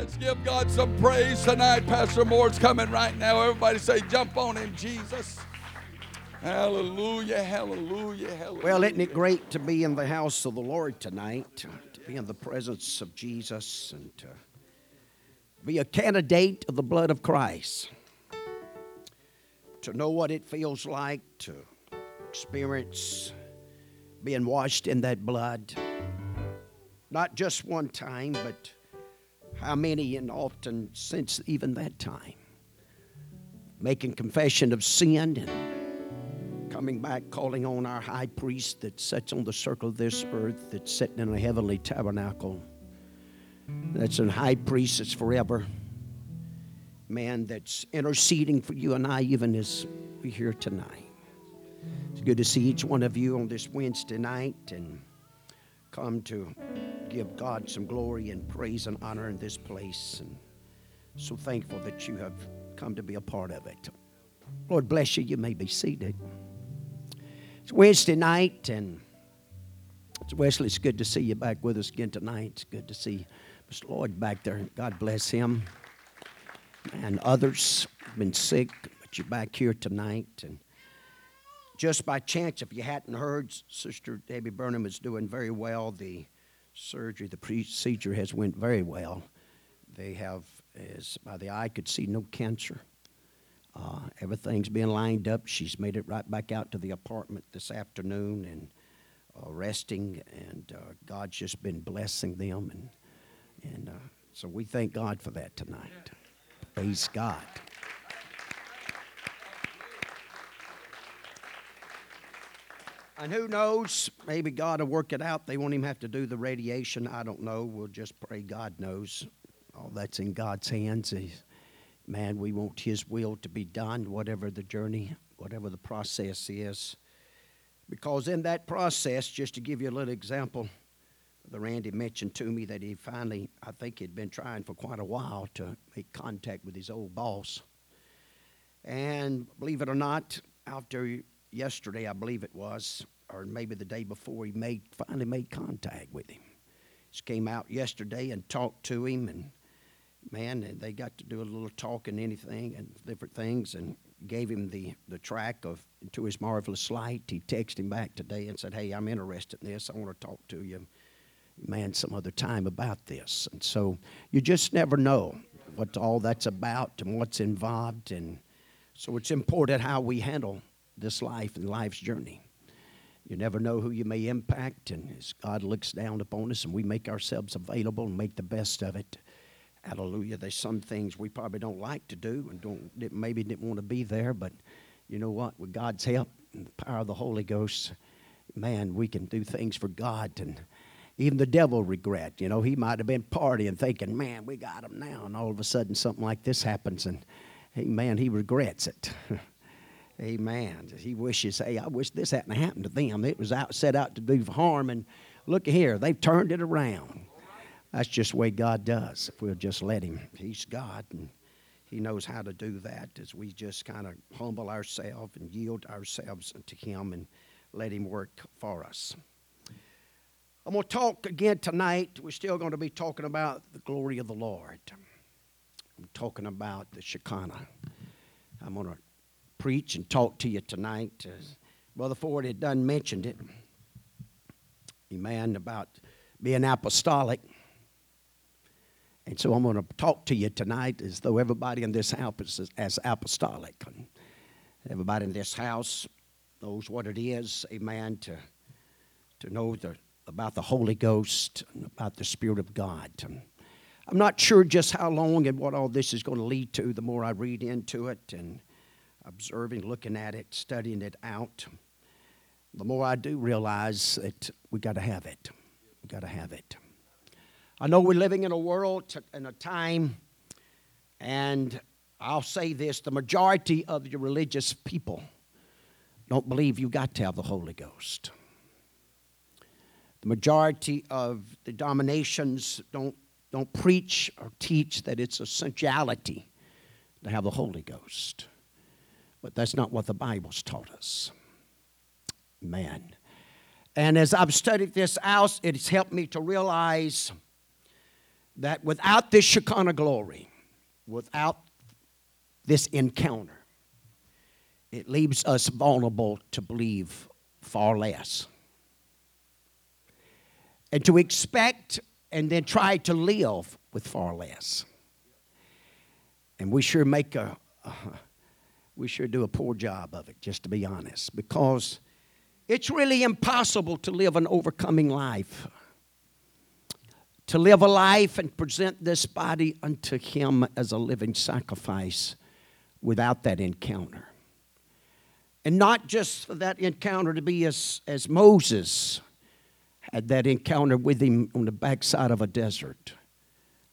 Let's give God some praise tonight. Pastor Moore's coming right now. Everybody say, jump on him, Jesus. Hallelujah, hallelujah, hallelujah. Well, isn't it great to be in the house of the Lord tonight, to be in the presence of Jesus, and to be a candidate of the blood of Christ, to know what it feels like to experience being washed in that blood, not just one time, but how many and often since even that time, making confession of sin and coming back, calling on our high priest that sits on the circle of this earth, that's sitting in a heavenly tabernacle. That's a high priest that's forever. Man that's interceding for you and I, even as we're here tonight. It's good to see each one of you on this Wednesday night and come to give God some glory and praise and honor in this place. And so thankful that you have come to be a part of it. Lord bless you. You may be seated. It's Wednesday night, and it's Wesley. It's good to see you back with us again tonight. It's good to see Mr. Lloyd back there. God bless him. And others been sick, but you're back here tonight. And just by chance, if you hadn't heard, Sister Debbie Burnham is doing very well. The surgery, the procedure has went very well. They have, as by the eye could see, no cancer. Uh, everything's been lined up. She's made it right back out to the apartment this afternoon and uh, resting, and uh, God's just been blessing them, and and uh, so we thank God for that tonight. Praise God. And who knows? Maybe God will work it out. They won't even have to do the radiation. I don't know. We'll just pray God knows. All that's in God's hands. Man, we want His will to be done, whatever the journey, whatever the process is. Because in that process, just to give you a little example, the Randy mentioned to me that he finally, I think he'd been trying for quite a while to make contact with his old boss. And believe it or not, after yesterday, I believe it was, or maybe the day before, he made finally made contact with him. Just came out yesterday and talked to him, and man, they got to do a little talking, anything, and different things, and gave him the, the track of to his marvelous light. He texted him back today and said, "Hey, I'm interested in this. I want to talk to you, man, some other time about this." And so you just never know what all that's about and what's involved, and so it's important how we handle this life and life's journey. You never know who you may impact, and as God looks down upon us and we make ourselves available and make the best of it, hallelujah. There's some things we probably don't like to do and don't maybe didn't want to be there, but you know what? With God's help and the power of the Holy Ghost, man, we can do things for God and even the devil regret. You know, he might have been partying thinking, man, we got him now, and all of a sudden something like this happens, and hey, man, he regrets it. Amen. He wishes, hey, I wish this hadn't happened to them. It was out set out to do harm, and look here, they've turned it around. That's just the way God does. If we'll just let Him, He's God, and He knows how to do that. As we just kind of humble ourselves and yield ourselves to Him and let Him work for us. I'm going to talk again tonight. We're still going to be talking about the glory of the Lord. I'm talking about the Shekinah. I'm going to preach and talk to you tonight. Uh, Brother Ford had done mentioned it. Amen. About being apostolic. And so I'm going to talk to you tonight as though everybody in this house is as apostolic. Everybody in this house knows what it is, amen, to, to know the, about the Holy Ghost and about the Spirit of God. I'm not sure just how long and what all this is going to lead to the more I read into it and observing, looking at it, studying it out, the more I do realize that we got to have it. We got to have it. I know we're living in a world, in a time, and I'll say this the majority of your religious people don't believe you got to have the Holy Ghost. The majority of the dominations don't, don't preach or teach that it's essentiality to have the Holy Ghost. But that's not what the Bible's taught us. Man. And as I've studied this out, it's helped me to realize that without this Shekinah glory, without this encounter, it leaves us vulnerable to believe far less. And to expect and then try to live with far less. And we sure make a, uh, we sure do a poor job of it, just to be honest, because it's really impossible to live an overcoming life. To live a life and present this body unto Him as a living sacrifice without that encounter. And not just for that encounter to be as, as Moses had that encounter with him on the backside of a desert,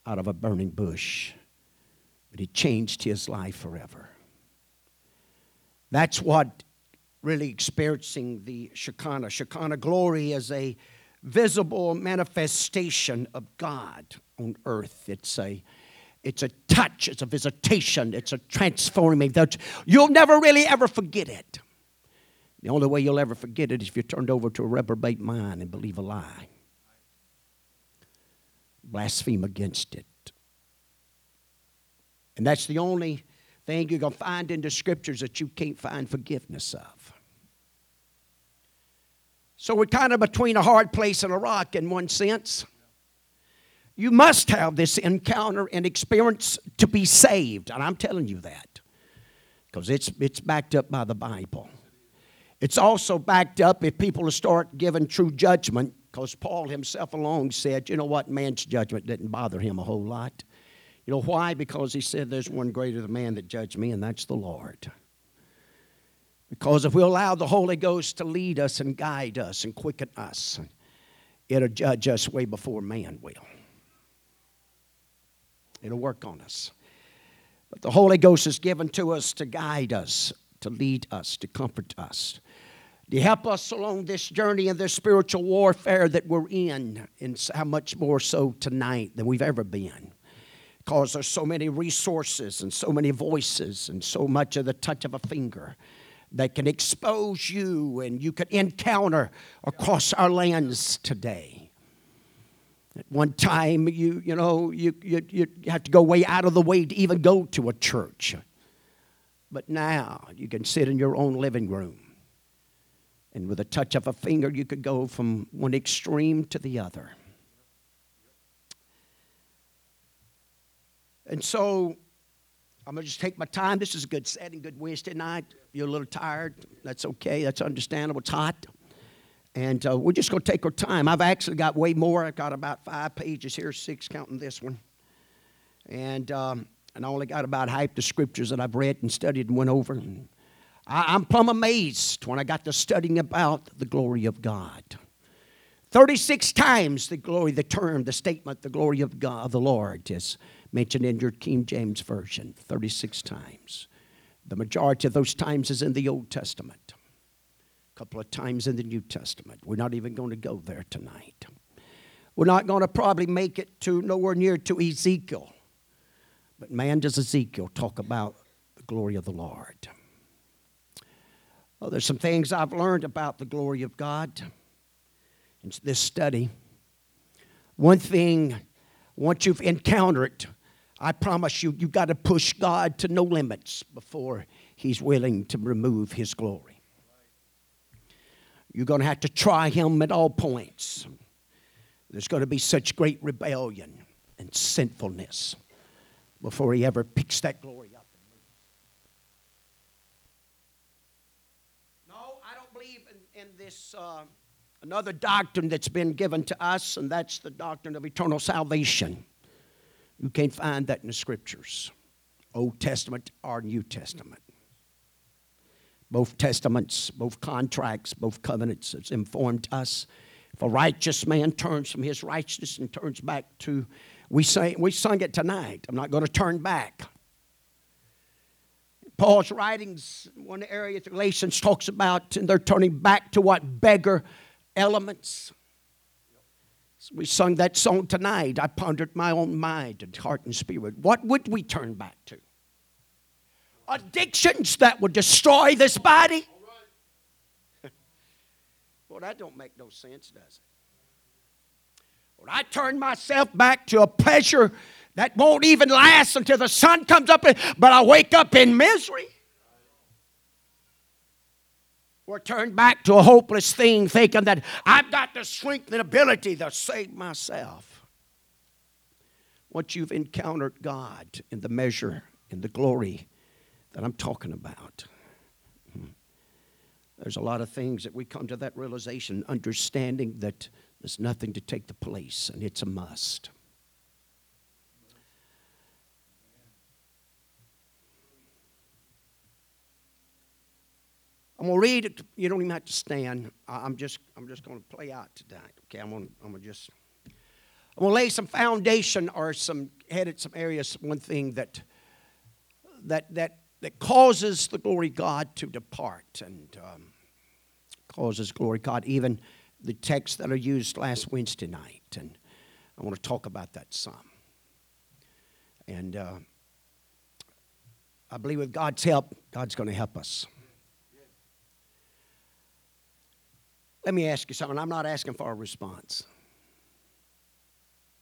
out of a burning bush. But it changed his life forever. That's what really experiencing the Shekinah. Shekinah glory is a visible manifestation of God on earth. It's a it's a touch, it's a visitation, it's a transforming. You'll never really ever forget it. The only way you'll ever forget it is if you're turned over to a reprobate mind and believe a lie, blaspheme against it. And that's the only thing you're going to find in the scriptures that you can't find forgiveness of. So we're kind of between a hard place and a rock in one sense. You must have this encounter and experience to be saved. And I'm telling you that because it's, it's backed up by the Bible. It's also backed up if people start giving true judgment because Paul himself alone said, you know what, man's judgment didn't bother him a whole lot. You know why? Because he said, There's one greater than man that judged me, and that's the Lord. Because if we allow the Holy Ghost to lead us and guide us and quicken us, it'll judge us way before man will. It'll work on us. But the Holy Ghost is given to us to guide us, to lead us, to comfort us, to help us along this journey and this spiritual warfare that we're in, and how much more so tonight than we've ever been because there's so many resources and so many voices and so much of the touch of a finger that can expose you and you can encounter across our lands today. At one time, you, you know, you, you, you have to go way out of the way to even go to a church. But now you can sit in your own living room. And with a touch of a finger, you could go from one extreme to the other. And so I'm going to just take my time. This is a good setting, good Wednesday night. If you're a little tired, that's okay. That's understandable. It's hot. And uh, we're just going to take our time. I've actually got way more. I've got about five pages here, six counting this one. And, um, and I only got about half the scriptures that I've read and studied and went over. And I, I'm plumb amazed when I got to studying about the glory of God. 36 times the glory, the term, the statement, the glory of God, of the Lord is mentioned in your King James Version 36 times. The majority of those times is in the Old Testament, a couple of times in the New Testament. We're not even going to go there tonight. We're not going to probably make it to nowhere near to Ezekiel. But man, does Ezekiel talk about the glory of the Lord. Well, there's some things I've learned about the glory of God in this study. One thing, once you've encountered it, I promise you, you've got to push God to no limits before He's willing to remove His glory. You're going to have to try Him at all points. There's going to be such great rebellion and sinfulness before He ever picks that glory up. No, I don't believe in, in this. Uh, another doctrine that's been given to us, and that's the doctrine of eternal salvation. You can't find that in the scriptures, Old Testament or New Testament. Both testaments, both contracts, both covenants has informed us. If a righteous man turns from his righteousness and turns back to, we say we sung it tonight. I'm not going to turn back. Paul's writings, one area, Galatians talks about, and they're turning back to what beggar elements. We sung that song tonight. I pondered my own mind and heart and spirit. What would we turn back to? Addictions that would destroy this body? well, that don't make no sense, does it? When I turn myself back to a pleasure that won't even last until the sun comes up, but I wake up in misery. Or turned back to a hopeless thing, thinking that I've got the strength and ability to save myself. Once you've encountered God in the measure, in the glory that I'm talking about, hmm, there's a lot of things that we come to that realization, understanding that there's nothing to take the place, and it's a must. I'm gonna read it. You don't even have to stand. I'm just I'm just gonna play out tonight. Okay, I'm gonna I'm gonna just I'm gonna lay some foundation or some headed some areas. One thing that that that that causes the glory God to depart and um, causes glory God. Even the texts that are used last Wednesday night, and I want to talk about that some. And uh, I believe with God's help, God's going to help us. Let me ask you something. I'm not asking for a response.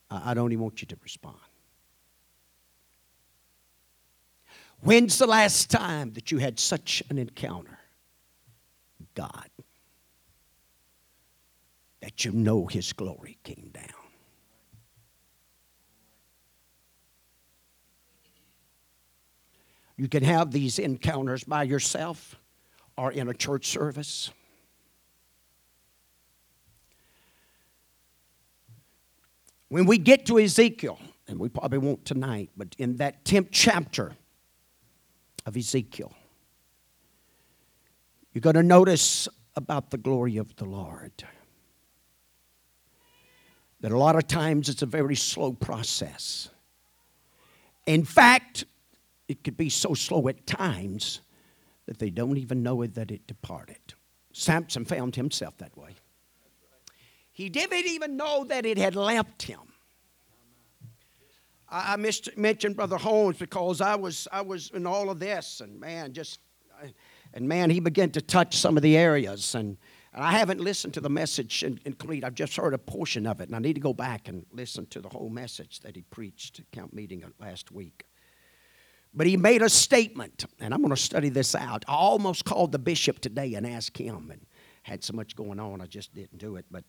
I don't even want you to respond. When's the last time that you had such an encounter? God. That you know His glory came down. You can have these encounters by yourself or in a church service. When we get to Ezekiel, and we probably won't tonight, but in that 10th chapter of Ezekiel, you're going to notice about the glory of the Lord. That a lot of times it's a very slow process. In fact, it could be so slow at times that they don't even know that it departed. Samson found himself that way. He didn't even know that it had left him. I, I missed, mentioned Brother Holmes because I was, I was in all of this, and man, just, and man, he began to touch some of the areas. And, and I haven't listened to the message in, in complete. I've just heard a portion of it, and I need to go back and listen to the whole message that he preached at camp meeting last week. But he made a statement, and I'm going to study this out. I almost called the bishop today and asked him, and had so much going on, I just didn't do it. But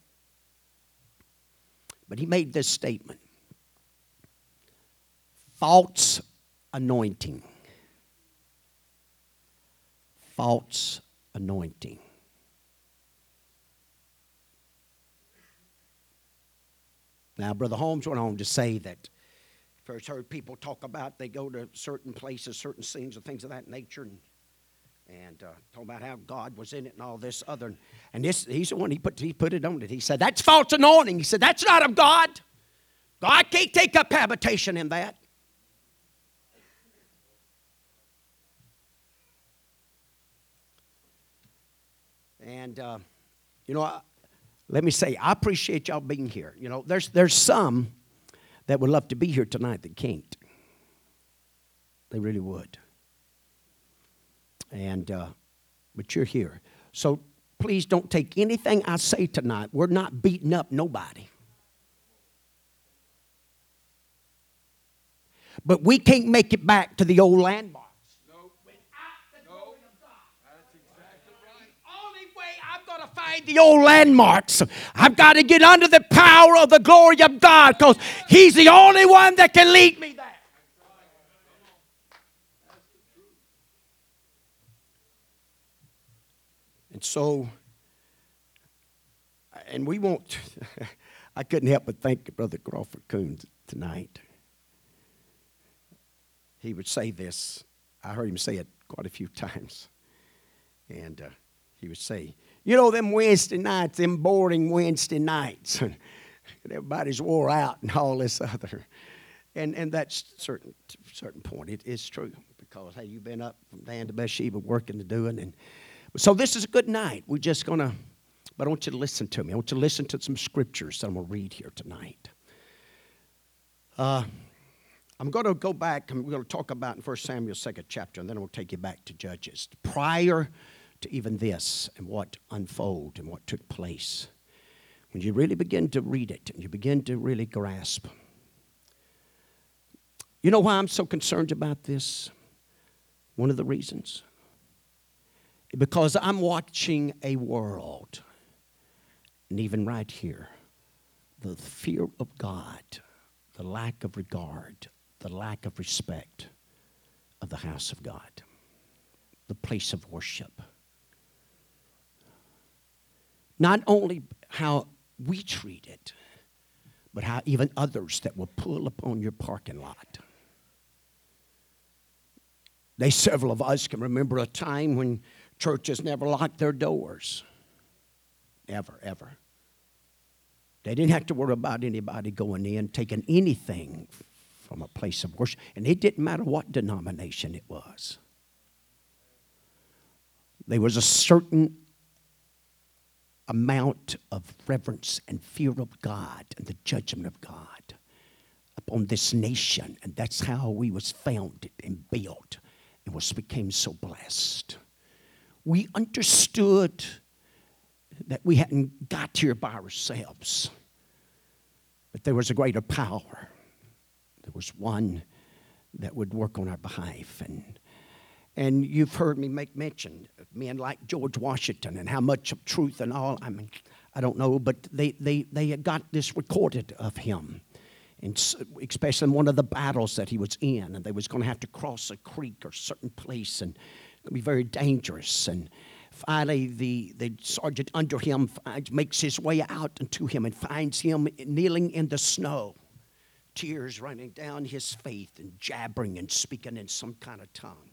but he made this statement false anointing. False anointing. Now, Brother Holmes went on to say that first heard people talk about they go to certain places, certain scenes, and things of that nature, and and uh, talking about how God was in it and all this other. And this, he's the one he put, he put it on it. He said, That's false anointing. He said, That's not of God. God can't take up habitation in that. And, uh, you know, I, let me say, I appreciate y'all being here. You know, there's, there's some that would love to be here tonight that can't. They really would. And, uh, but you're here. So please don't take anything I say tonight. We're not beating up nobody. But we can't make it back to the old find the old landmarks, I've got to get under the power of the glory of God because He's the only one that can lead me there. And so, and we won't, I couldn't help but think of Brother Crawford Coons tonight. He would say this. I heard him say it quite a few times. And uh, he would say, You know, them Wednesday nights, them boring Wednesday nights, and everybody's wore out and all this other. And, and that's certain certain point. It is true because hey, you've been up from Dan to Beersheba working and doing, and so this is a good night. We're just going to, but I want you to listen to me. I want you to listen to some scriptures that I'm going to read here tonight. Uh, I'm going to go back and we're going to talk about in 1 Samuel, second chapter, and then we'll take you back to Judges. Prior to even this and what unfolded and what took place. when you really begin to read it and you begin to really grasp. You know why I'm so concerned about this? One of the reasons. Because I'm watching a world, and even right here, the fear of God, the lack of regard, the lack of respect of the house of God, the place of worship. Not only how we treat it, but how even others that will pull upon your parking lot. They, several of us can remember a time when churches never locked their doors. Ever, ever. They didn't have to worry about anybody going in, taking anything from a place of worship. And it didn't matter what denomination it was. There was a certain amount of reverence and fear of God and the judgment of God upon this nation. And that's how we was founded and built and was became so blessed. We understood that we hadn't got here by ourselves, but there was a greater power. There was one that would work on our behalf. And, and you've heard me make mention of men like George Washington and how much of truth and all. I mean, I don't know, but they, they, they had got this recorded of him. And especially in one of the battles that he was in, and they was going to have to cross a creek or certain place, and would be very dangerous. And finally, the, the sergeant under him finds, makes his way out to him and finds him kneeling in the snow tears running down his face and jabbering and speaking in some kind of tongue.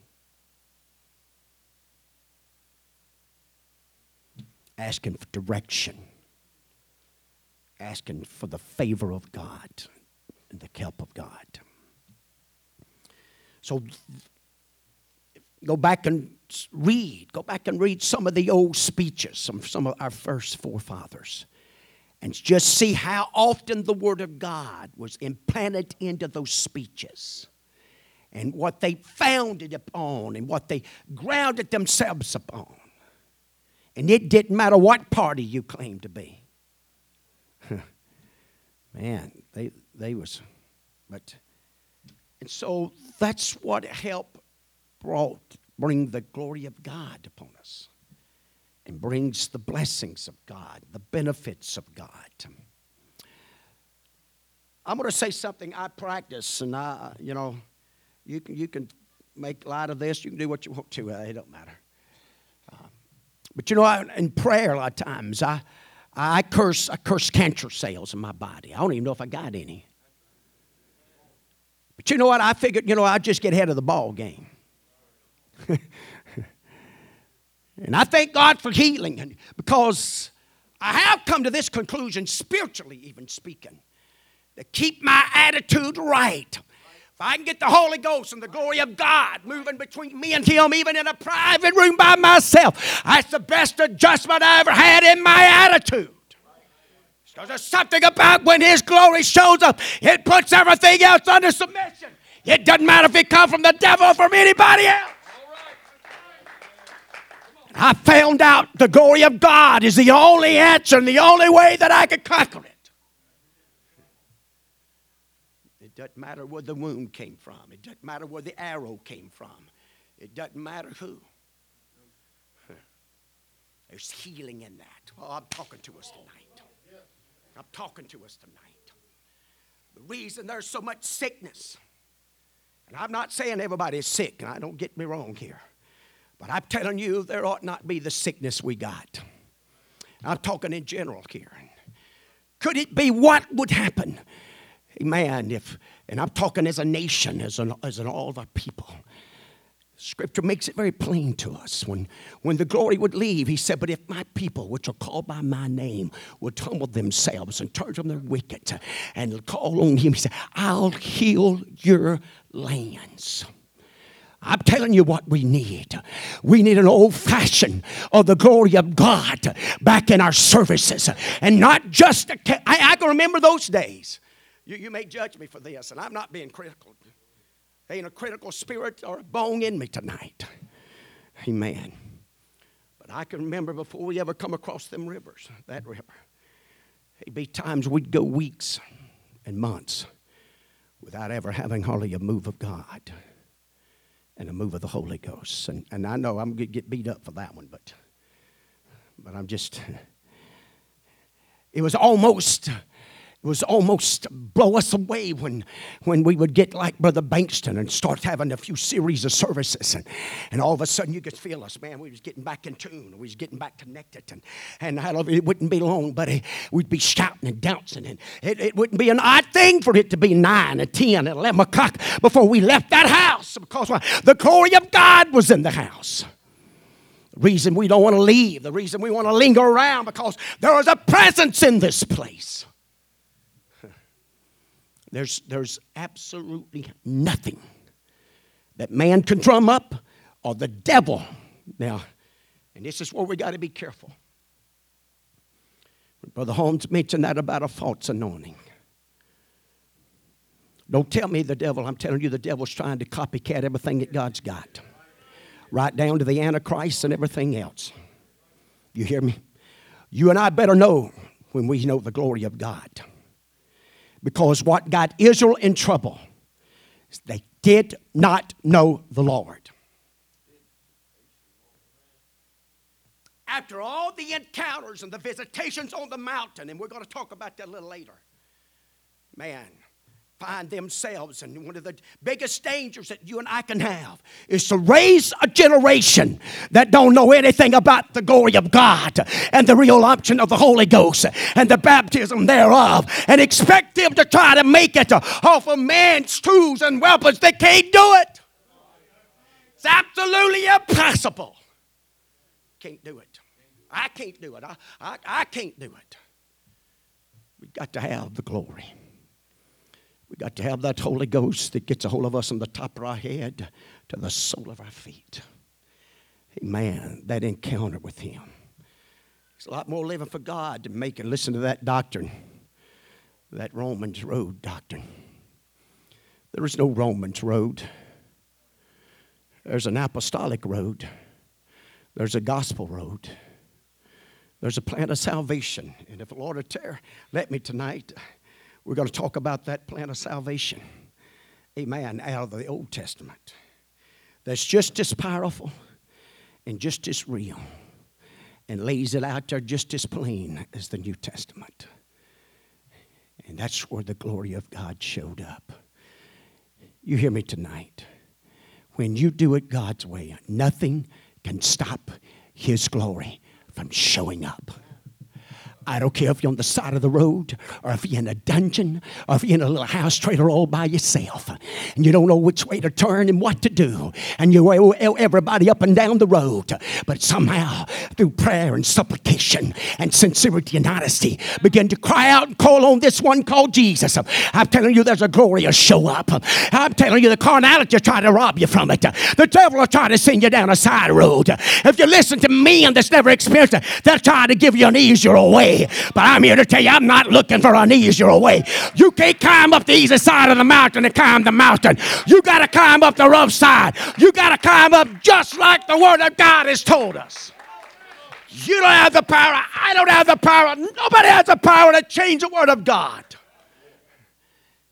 Asking for direction, asking for the favor of God and the help of God. So go back and read, go back and read some of the old speeches, some, some of our first forefathers and just see how often the Word of God was implanted into those speeches and what they founded upon and what they grounded themselves upon. And it didn't matter what party you claimed to be. Man, they, they was, but, and so that's what helped brought, bring the glory of God upon us and brings the blessings of God, the benefits of God. I'm going to say something I practice, and I, you know, you can, you can make light of this. You can do what you want to. It don't matter. Uh, but you know, I, in prayer, a lot of times I, I curse, I curse cancer cells in my body. I don't even know if I got any. But you know what? I figured, you know, I'd just get ahead of the ball game. And I thank God for healing because I have come to this conclusion, spiritually even speaking, to keep my attitude right. If I can get the Holy Ghost and the glory of God moving between me and Him, even in a private room by myself, that's the best adjustment I ever had in my attitude. Because there's something about when His glory shows up, it puts everything else under submission. It doesn't matter if it comes from the devil or from anybody else. I found out the glory of God is the only answer and the only way that I could conquer it. It doesn't matter where the wound came from, it doesn't matter where the arrow came from, it doesn't matter who. There's healing in that. Oh, I'm talking to us tonight. I'm talking to us tonight. The reason there's so much sickness, and I'm not saying everybody's sick, and I don't get me wrong here. But I'm telling you, there ought not be the sickness we got. I'm talking in general here. Could it be what would happen? Man, if, and I'm talking as a nation, as an, as an all of our people. Scripture makes it very plain to us. When, when the glory would leave, he said, But if my people, which are called by my name, would humble themselves and turn from their wicked and call on him, he said, I'll heal your lands. I'm telling you what we need. We need an old fashioned of the glory of God back in our services. And not just, I, I can remember those days. You, you may judge me for this, and I'm not being critical. Ain't a critical spirit or a bone in me tonight. Amen. But I can remember before we ever come across them rivers, that river. There'd be times we'd go weeks and months without ever having hardly a move of God and a move of the Holy Ghost. And, and I know I'm going to get beat up for that one, but, but I'm just, it was almost it was almost blow us away when, when we would get like Brother Bankston and start having a few series of services. And, and all of a sudden you could feel us, man, we was getting back in tune. We was getting back connected. And, and it wouldn't be long, but we'd be shouting and dancing. And it, it wouldn't be an odd thing for it to be 9 and 10 and 11 o'clock before we left that house because the glory of God was in the house. The reason we don't want to leave, the reason we want to linger around because there is a presence in this place. There's, there's absolutely nothing that man can drum up or the devil. Now, and this is where we got to be careful. Brother Holmes mentioned that about a false anointing. Don't tell me the devil, I'm telling you, the devil's trying to copycat everything that God's got, right down to the Antichrist and everything else. You hear me? You and I better know when we know the glory of God. Because what got Israel in trouble is they did not know the Lord. After all the encounters and the visitations on the mountain, and we're going to talk about that a little later, man, find themselves. And one of the biggest dangers that you and I can have is to raise a generation that don't know anything about the glory of God and the real option of the Holy Ghost and the baptism thereof and expect them to try to make it off of man's tools and weapons. They can't do it. It's absolutely impossible. Can't do it. I can't do it. I, I, I can't do it. We've got to have the glory. We got to have that Holy Ghost that gets a hold of us from the top of our head to the sole of our feet. Man, that encounter with Him. It's a lot more living for God than making, listen to that doctrine, that Romans Road doctrine. There is no Romans Road. There's an apostolic road. There's a gospel road. There's a plan of salvation. And if the Lord will tear, let me tonight. We're going to talk about that plan of salvation. Amen. Out of the Old Testament. That's just as powerful and just as real and lays it out there just as plain as the New Testament. And that's where the glory of God showed up. You hear me tonight. When you do it God's way, nothing can stop His glory from showing up. I don't care if you're on the side of the road or if you're in a dungeon or if you're in a little house trailer all by yourself and you don't know which way to turn and what to do and you everybody up and down the road. But somehow, through prayer and supplication and sincerity and honesty, begin to cry out and call on this one called Jesus. I'm telling you, there's a glorious show up. I'm telling you, the carnality will try to rob you from it. The devil will try to send you down a side road. If you listen to me and that's never experienced it, they'll try to give you an easier way But I'm here to tell you, I'm not looking for an easier way. You can't climb up the easy side of the mountain and climb the mountain. You got to climb up the rough side. You got to climb up just like the Word of God has told us. You don't have the power. I don't have the power. Nobody has the power to change the Word of God.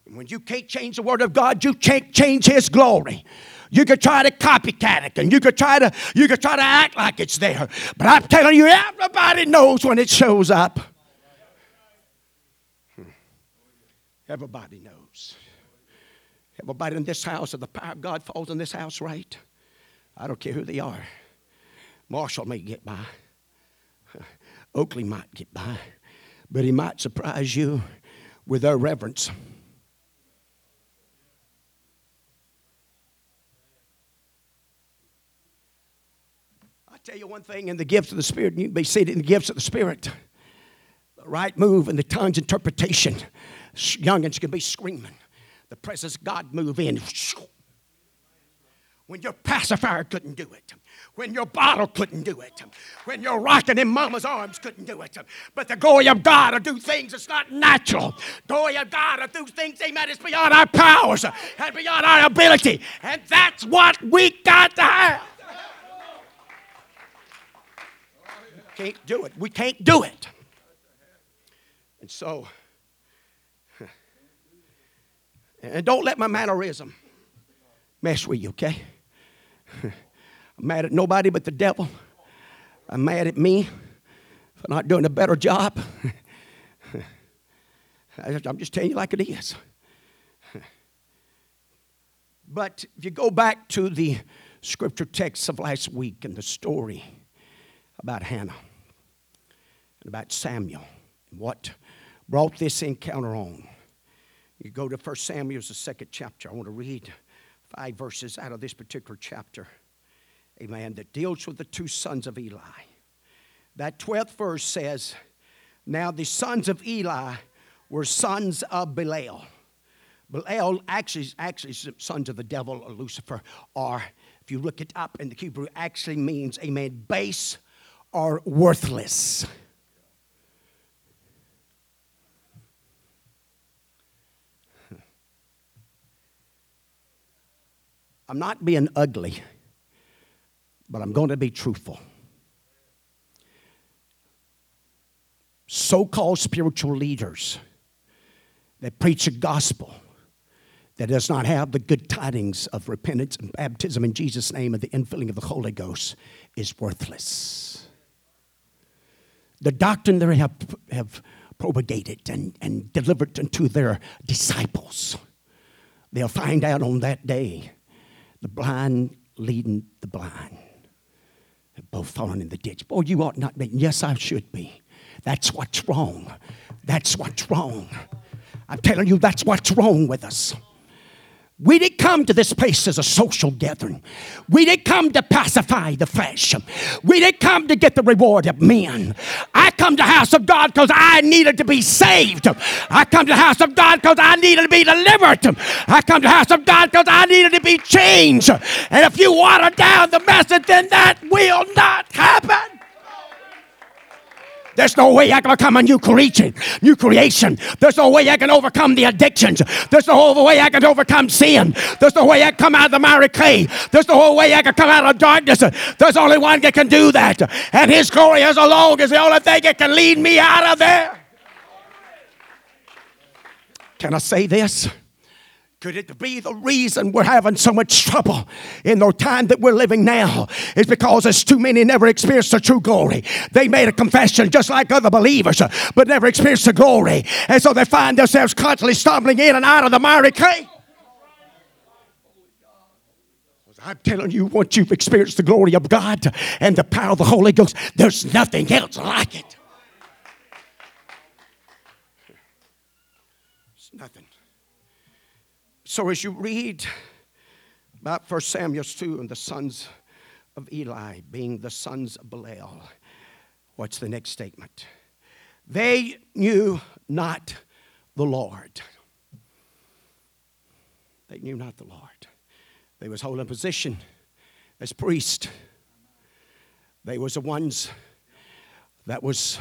when you can't change the Word of God, you can't change His glory. You could try to copycat it and you could try to you could try to act like it's there. But I'm telling you, everybody knows when it shows up. Hmm. Everybody knows. Everybody in this house, if the power of God falls in this house, right? I don't care who they are. Marshall may get by. Oakley might get by. But he might surprise you with their reverence. Tell you one thing in the gifts of the Spirit, you can be seated in the gifts of the Spirit. The right move and the tongue's interpretation. Youngins can be screaming. The presence of God move in. When your pacifier couldn't do it. When your bottle couldn't do it. When your rocking in mama's arms couldn't do it. But the glory of God will do things that's not natural. Glory of God will do things, amen, it's beyond our powers and beyond our ability. And that's what we got to have. Can't do it. We can't do it. And so, and don't let my mannerism mess with you, okay? I'm mad at nobody but the devil. I'm mad at me for not doing a better job. I'm just telling you like it is. But if you go back to the scripture text of last week and the story about Hannah and about Samuel and what brought this encounter on, you go to 1 Samuel, the second chapter. I want to read five verses out of this particular chapter, amen, that deals with the two sons of Eli. That 12th verse says, Now the sons of Eli were sons of Belial. Belial actually, actually sons of the devil or Lucifer are, if you look it up in the Hebrew, actually means, amen, base or worthless. I'm not being ugly, but I'm going to be truthful. So called spiritual leaders that preach a gospel that does not have the good tidings of repentance and baptism in Jesus' name and the infilling of the Holy Ghost is worthless. The doctrine they have, have propagated and, and delivered unto their disciples, they'll find out on that day the blind leading the blind. They're both falling in the ditch. Boy, you ought not be. Yes, I should be. That's what's wrong. That's what's wrong. I'm telling you, that's what's wrong with us. We didn't come to this place as a social gathering. We didn't come to pacify the flesh. We didn't come to get the reward of men. I come to the house of God because I needed to be saved. I come to the house of God because I needed to be delivered. I come to the house of God because I needed to be changed. And if you water down the message, then that will not happen. There's no way I can become a new creation. New creation. There's no way I can overcome the addictions. There's no way I can overcome sin. There's no way I can come out of the miry clay. There's no way I can come out of darkness. There's only one that can do that. And His glory as alone is the only thing that can lead me out of there. Can I say this? Could it be the reason we're having so much trouble in the time that we're living now? Is because there's too many never experienced the true glory. They made a confession just like other believers, but never experienced the glory. And so they find themselves constantly stumbling in and out of the miry clay. I'm telling you, once you've experienced the glory of God and the power of the Holy Ghost, there's nothing else like it. It's nothing. So as you read uh, about 1 Samuel 2 and the sons of Eli being the sons of Belial, what's the next statement? They knew not the Lord. They knew not the Lord. They was holding position as priest. They was the ones that was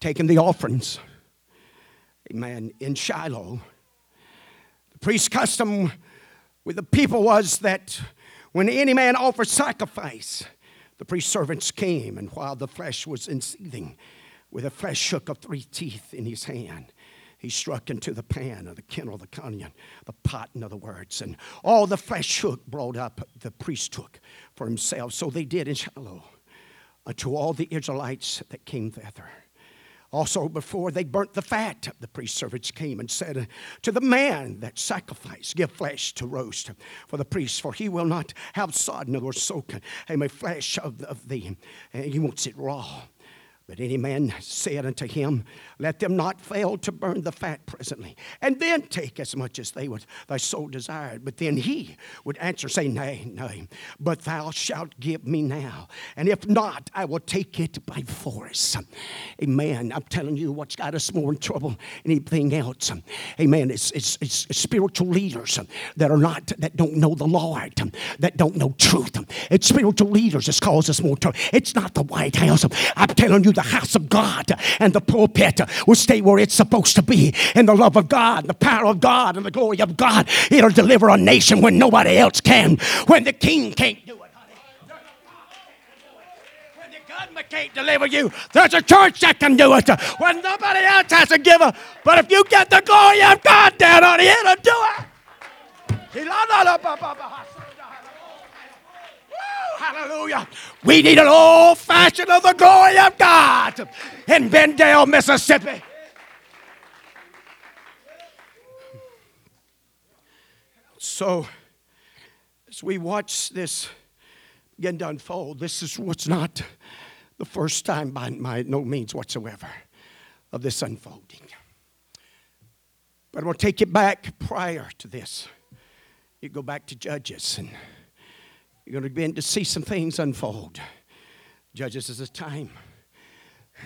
taking the offerings. Amen. In Shiloh priest's custom with the people was that when any man offered sacrifice, the priest servants came, and while the flesh was in seething, with a flesh hook of three teeth in his hand, he struck into the pan or the kennel, the cunion, the pot, in other words, and all the flesh hook brought up the priest took for himself. So they did in Shiloh unto all the Israelites that came thither. Also, before they burnt the fat, the priest servants came and said to the man that sacrificed, Give flesh to roast for the priest, for he will not have sodden or soak a flesh of, of thee. He wants it raw. But any man said unto him, Let them not fail to burn the fat presently, and then take as much as they would thy soul desired. But then he would answer, say, Nay, nay, but thou shalt give me now. And if not, I will take it by force. Amen. I'm telling you what's got us more in trouble than anything else. Amen. It's, it's, it's spiritual leaders that are not, that don't know the Lord, that don't know truth. It's spiritual leaders that cause us more trouble. It's not the White House. I'm telling you, house of God and the pulpit will stay where it's supposed to be in the love of God, the power of God, and the glory of God. It'll deliver a nation when nobody else can, when the king can't do it. we can't deliver you. There's a church that can do it when nobody else has to give it. But if you get the glory of God down on it, it'll do it. Hallelujah. We need an old fashioned of the glory of God in Bendale, Mississippi. So, as we watch this begin to unfold, this is what's not the first time by, by no means whatsoever of this unfolding. But I'm going to take you back prior to this. You go back to Judges, and you're going to begin to see some things unfold. Judges is a time.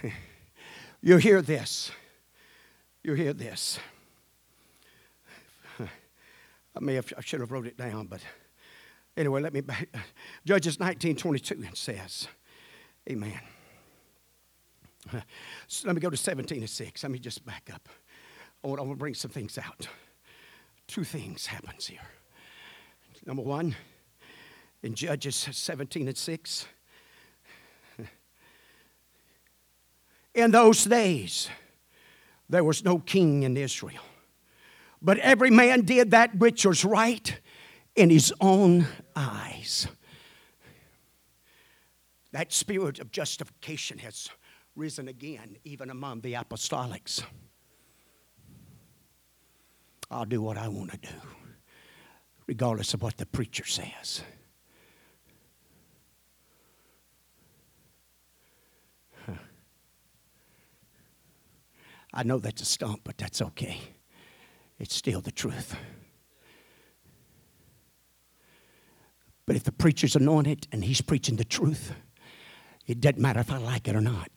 you hear this. You hear this. I may have, I should have wrote it down, but anyway, let me back. Judges 19 22 says, Amen. So let me go to 17 and 6. Let me just back up. I want, I want to bring some things out. Two things happens here. Number one, in Judges 17 and 6, in those days there was no king in Israel. But every man did that which was right in his own eyes. That spirit of justification has risen again, even among the apostolics. I'll do what I want to do, regardless of what the preacher says. I know that's a stump, but that's okay. It's still the truth. But if the preacher's anointed and he's preaching the truth, it doesn't matter if I like it or not.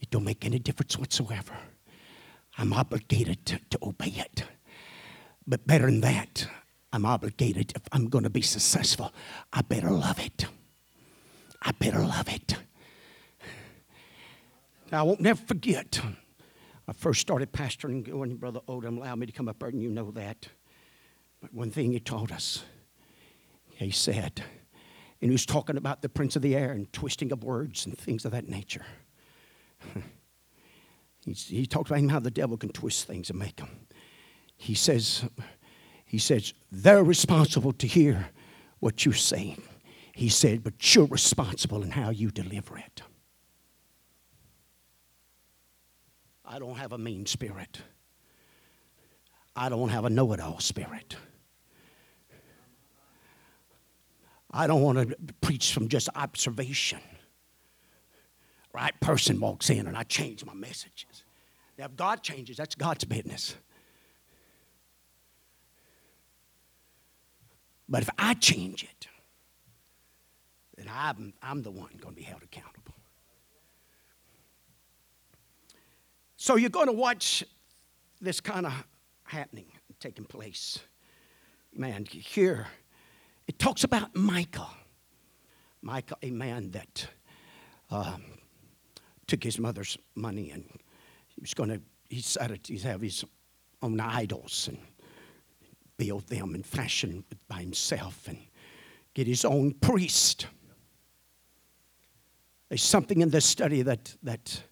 It don't make any difference whatsoever. I'm obligated to, to obey it. But better than that, I'm obligated, if I'm going to be successful, I better love it. I better love it. Now, I won't never forget. I first started pastoring when Brother Odom allowed me to come up there, and you know that. But one thing he taught us, he said, and he was talking about the prince of the air and twisting of words and things of that nature. he talked about how the devil can twist things and make them. He says, he says, they're responsible to hear what you're saying. He said, but you're responsible in how you deliver it. I don't have a mean spirit. I don't have a know it all spirit. I don't want to preach from just observation. Right person walks in and I change my messages. Now, if God changes, that's God's business. But if I change it, then I'm, I'm the one going to be held accountable. So you're going to watch this kind of happening, taking place. Man, here it talks about Micah. Micah, a man that um, took his mother's money and he was going to, he decided to have his own idols and build them and fashion by himself and get his own priest. There's something in this study that, that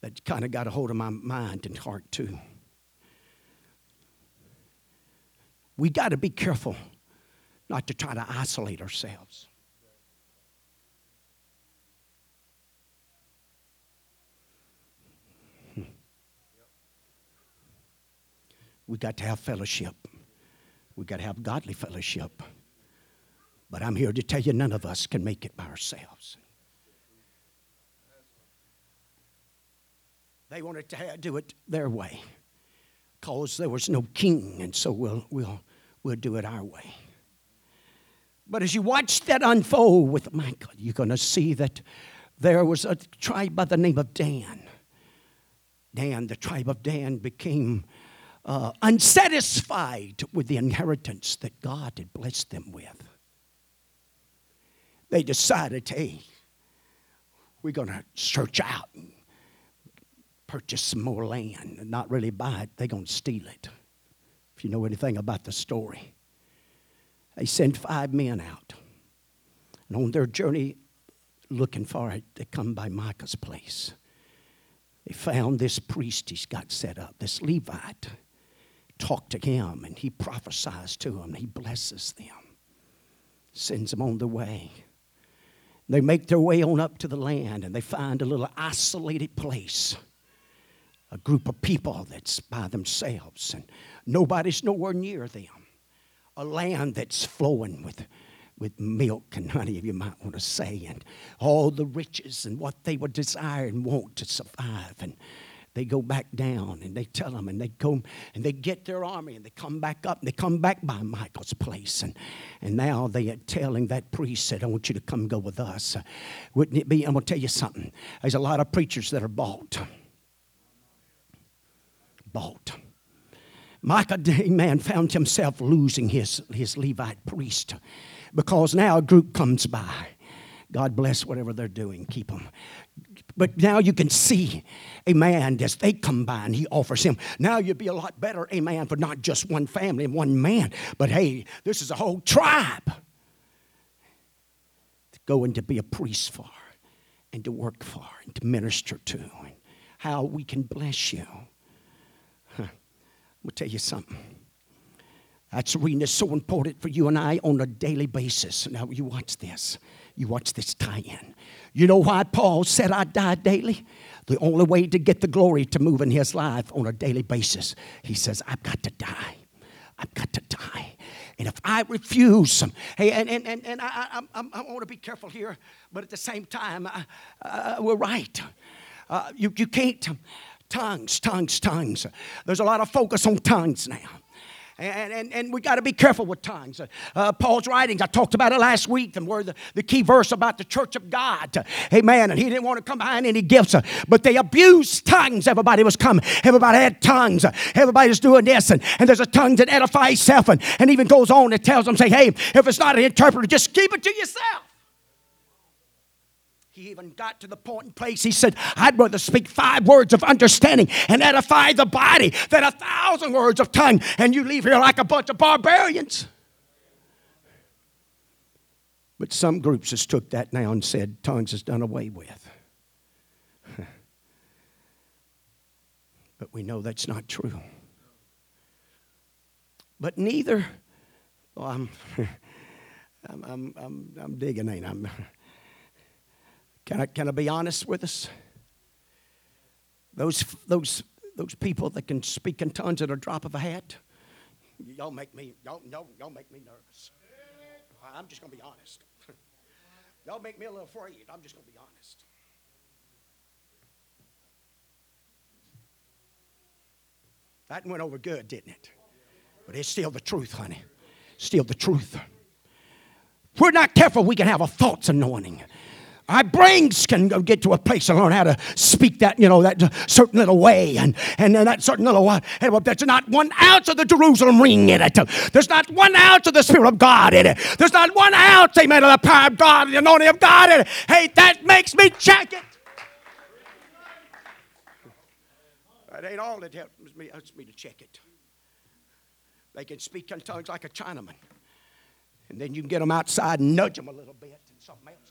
that kind of got a hold of my mind and heart too. We got to be careful not to try to isolate ourselves. We got to have fellowship. We got to have godly fellowship. But I'm here to tell you, none of us can make it by ourselves. They wanted to do it their way because there was no king, and so we'll, we'll, we'll do it our way. But as you watch that unfold with Micah, you're going to see that there was a tribe by the name of Dan. Dan, the tribe of Dan, became uh, unsatisfied with the inheritance that God had blessed them with. They decided, hey, we're going to search out and purchase some more land and not really buy it, they're going to steal it. If you know anything about the story, they sent five men out. And on their journey looking for it, they come by Micah's place. They found this priest he's got set up, this Levite. Talk to him, and he prophesies to him. He blesses them, sends them on their way. They make their way on up to the land, and they find a little isolated place a group of people that's by themselves, and nobody's nowhere near them. A land that's flowing with, with milk and honey, if you might want to say, and all the riches and what they would desire and want to survive. And they go back down and they tell them and they go and they get their army and they come back up and they come back by Micah's place and, and now they are telling that priest said I want you to come go with us wouldn't it be I'm going to tell you something there's a lot of preachers that are bought bought Micah, man, found himself losing his, his Levite priest because now a group comes by. God bless whatever they're doing, keep them. But now you can see, amen, as they come by and he offers him. Now you'd be a lot better, a man for not just one family and one man, but hey, this is a whole tribe to go and to be a priest for and to work for and to minister to. And how we can bless you. I'll tell you something. That's the reason it's so important for you and I on a daily basis. Now, you watch this. You watch this tie in. You know why Paul said I die daily? The only way to get the glory to move in his life on a daily basis, he says, I've got to die. I've got to die. And if I refuse, hey, and, and, and, and I, I, I, I want to be careful here, but at the same time, uh, uh, we're right. Uh, you, you can't, tongues, tongues, tongues. There's a lot of focus on tongues now. And, and, and we got to be careful with tongues. Uh, Paul's writings, I talked about it last week, and where the, the key verse about the church of God. Amen. And he didn't want to come behind any gifts, but they abused tongues. Everybody was coming. Everybody had tongues. Everybody was doing this. And, and there's a tongue that edifies self. And, and even goes on and tells them, say, hey, if it's not an interpreter, just keep it to yourself. He even got to the point and place, he said, I'd rather speak five words of understanding and edify the body than a thousand words of tongue, and you leave here like a bunch of barbarians. But some groups has took that now and said tongues is done away with. but we know that's not true. But neither, well, I'm, I'm, I'm, I'm, I'm digging, ain't I? Can I, can I be honest with us? Those, those, those people that can speak in tongues at a drop of a hat, y'all make me, y'all, y'all, y'all make me nervous. I'm just going to be honest. y'all make me a little afraid. I'm just going to be honest. That went over good, didn't it? But it's still the truth, honey. Still the truth. If we're not careful, we can have a false anointing. Our brains can get to a place and learn how to speak that, you know, that certain little way and, and, that certain little uh, way. There's not one ounce of the Jerusalem ring in it. There's not one ounce of the Spirit of God in it. There's not one ounce, amen, of the power of God, the anointing of God in it. Hey, that makes me check it. That ain't all that helps me, helps me to check it. They can speak in tongues like a Chinaman. And then you can get them outside and nudge them a little bit, and something else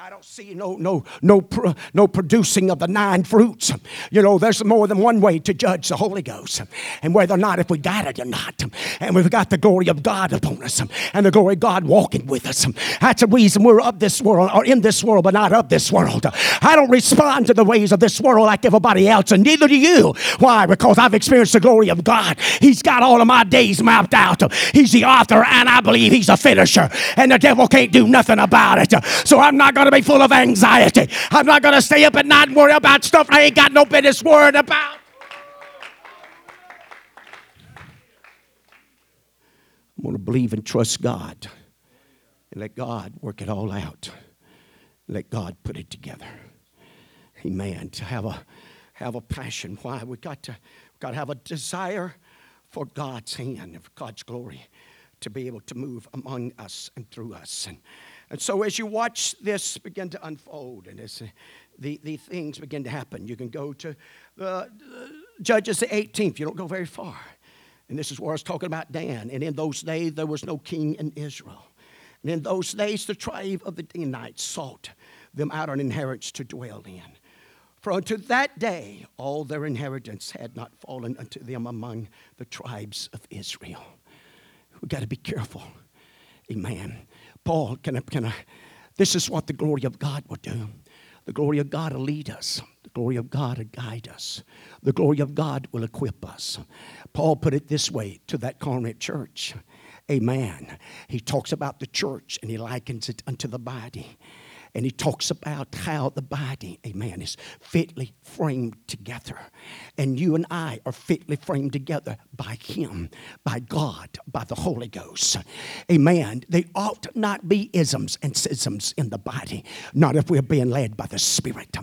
I don't see no no no no producing of the nine fruits. You know, there's more than one way to judge the Holy Ghost, and whether or not if we got it or not, and we've got the glory of God upon us, and the glory of God walking with us. That's the reason we're of this world or in this world, but not of this world. I don't respond to the ways of this world like everybody else, and neither do you. Why? Because I've experienced the glory of God. He's got all of my days mapped out. He's the author, and I believe He's a finisher, and the devil can't do nothing about it. So I'm not going to be full of anxiety. I'm not going to stay up at night and worry about stuff I ain't got no business worrying about. I'm going to believe and trust God and let God work it all out. Let God put it together. Amen. To have a have a passion. Why? We got to we got to have a desire for God's hand and for God's glory to be able to move among us and through us. And and so as you watch this begin to unfold and as the, the things begin to happen, you can go to uh, Judges the 18th. You don't go very far. And this is where I was talking about Dan. And in those days, there was no king in Israel. And in those days, the tribe of the Danites sought them out an inheritance to dwell in. For unto that day, all their inheritance had not fallen unto them among the tribes of Israel. We've got to be careful. Amen. Paul, can I, can I, this is what the glory of God will do. The glory of God will lead us. The glory of God will guide us. The glory of God will equip us. Paul put it this way to that Corinth church. Amen. He talks about the church and he likens it unto the body. And he talks about how the body, amen, is fitly framed together. And you and I are fitly framed together by him, by God, by the Holy Ghost. Amen. They ought not be isms and schisms in the body, not if we're being led by the Spirit.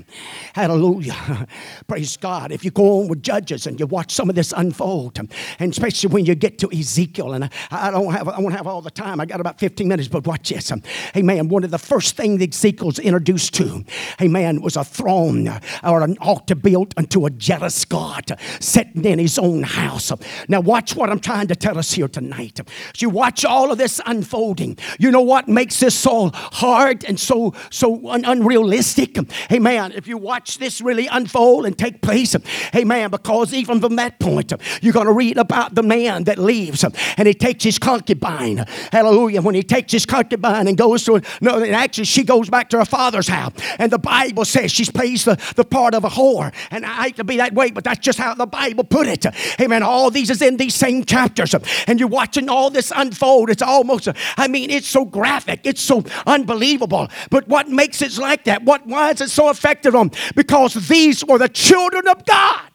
Hallelujah. Praise God. If you go on with Judges and you watch some of this unfold, and especially when you get to Ezekiel, and I, don't have, I won't have all the time. I got about 15 minutes, but watch this. Amen. One of the first things Ezekiel Ezekiel's introduced to, amen, was a throne or an altar built unto a jealous God sitting in his own house. Now, watch what I'm trying to tell us here tonight. As you watch all of this unfolding, you know what makes this so hard and so, so un- unrealistic? Amen. If you watch this really unfold and take place, amen, because even from that point, you're going to read about the man that leaves and he takes his concubine. Hallelujah. When he takes his concubine and goes to, no, actually, she goes back back to her father's house. And the Bible says she plays the, the part of a whore. And I hate to be that way, but that's just how the Bible put it. Amen. All these is in these same chapters. And you're watching all this unfold. It's almost, I mean, it's so graphic. It's so unbelievable. But what makes it like that? What why is it so effective on? Because these were the children of God.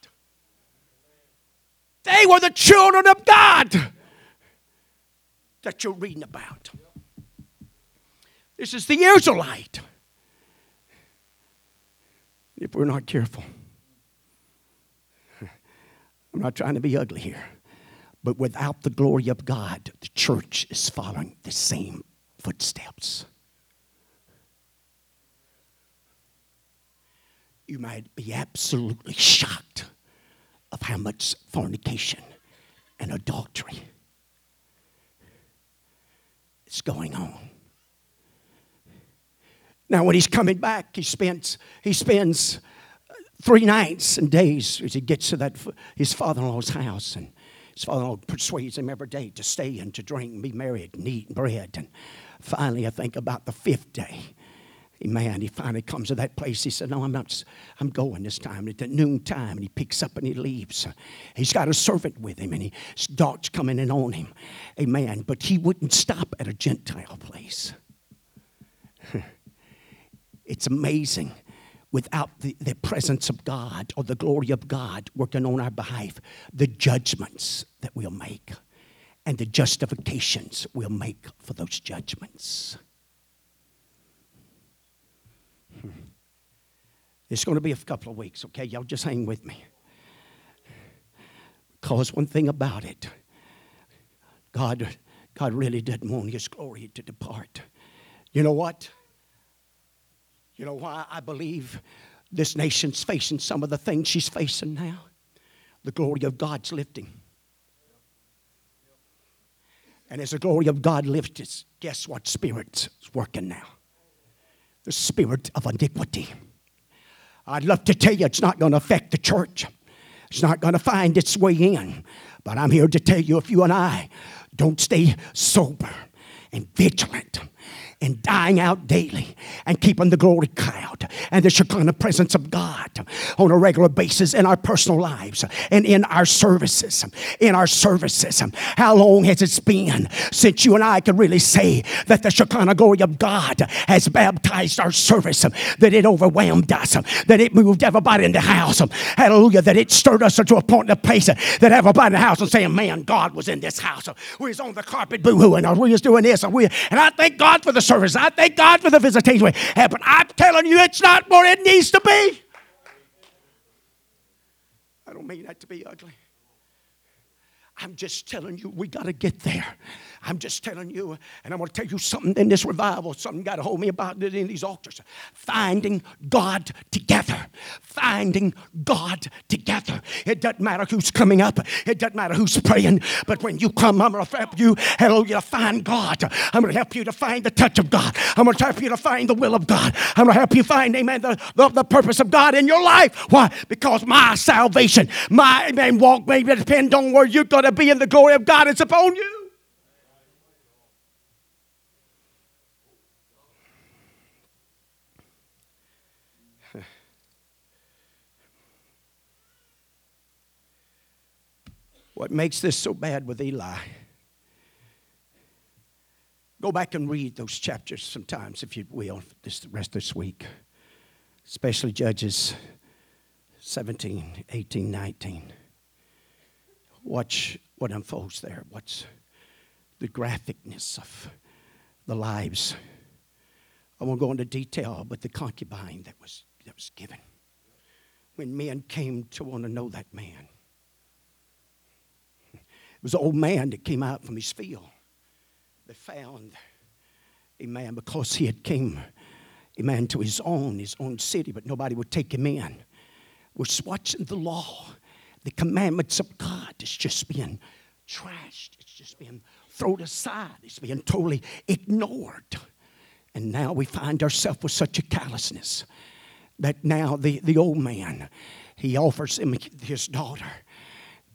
They were the children of God that you're reading about. This is the Israelite. If we're not careful, I'm not trying to be ugly here, but without the glory of God, the church is following the same footsteps. You might be absolutely shocked of how much fornication and adultery is going on. Now, when he's coming back, he spends, he spends uh, three nights and days as he gets to that his father-in-law's house and his father-in-law persuades him every day to stay and to drink and be married and eat bread. And finally i think about the fifth day man he finally comes to that place. He said no i'm not i'm going this time. At noon time and he picks up and he leaves. He's got a servant with him and he starts coming in on him. Amen. But he wouldn't stop at a gentile place It's amazing without the, the presence of God or the glory of God working on our behalf, the judgments that we'll make and the justifications we'll make for those judgments. Hmm. It's going to be a couple of weeks, okay? Y'all just hang with me. Because one thing about it, God, God really didn't want His glory to depart. You know what? You know why I believe this nation's facing some of the things she's facing now? The glory of God's lifting. And as the glory of God lifts, guess what spirit's working now? The spirit of iniquity. I'd love to tell you it's not going to affect the church. It's not going to find its way in. But I'm here to tell you if you and I don't stay sober and vigilant and dying out daily and keeping the glory cloud and the Shekinah presence of God on a regular basis in our personal lives and in our services. In our services. How long has it been since you and I could really say that the Shekinah glory of God has baptized our service, that it overwhelmed us, that it moved everybody in the house? Hallelujah. That it stirred us to a point in a place that everybody in the house was saying, Man, God was in this house. We was on the carpet boo hooing, or we was doing this, or we, and I thank God for the service. I thank God for the visitation had, but I'm telling you, it's not where it needs to be. I don't mean that to be ugly. I'm just telling you, we got to get there. I'm just telling you, and I'm going to tell you something in this revival, something got to hold me about it in these altars. Finding God together. Finding God together. It doesn't matter who's coming up, it doesn't matter who's praying, but when you come, I'm going to help you, hallelujah, to find God. I'm going to help you to find the touch of God. I'm going to help you to find the will of God. I'm going to help you find, amen, the, the, the purpose of God in your life. Why? Because my salvation, my amen, walk may depend on where you're going to be in the glory of God is upon you. What makes this so bad with Eli? Go back and read those chapters sometimes, if you will, this rest of this week, especially Judges 17, 18, 19. Watch what unfolds there. What's the graphicness of the lives. I won't go into detail, but the concubine that was, that was given. When men came to want to know that man, it was an old man that came out from his field. They found a man because he had came a man to his own, his own city, but nobody would take him in. Was watching the law, the commandments of God It's just being trashed. It's just being thrown aside. It's being totally ignored. And now we find ourselves with such a callousness that now the, the old man, he offers him his daughter.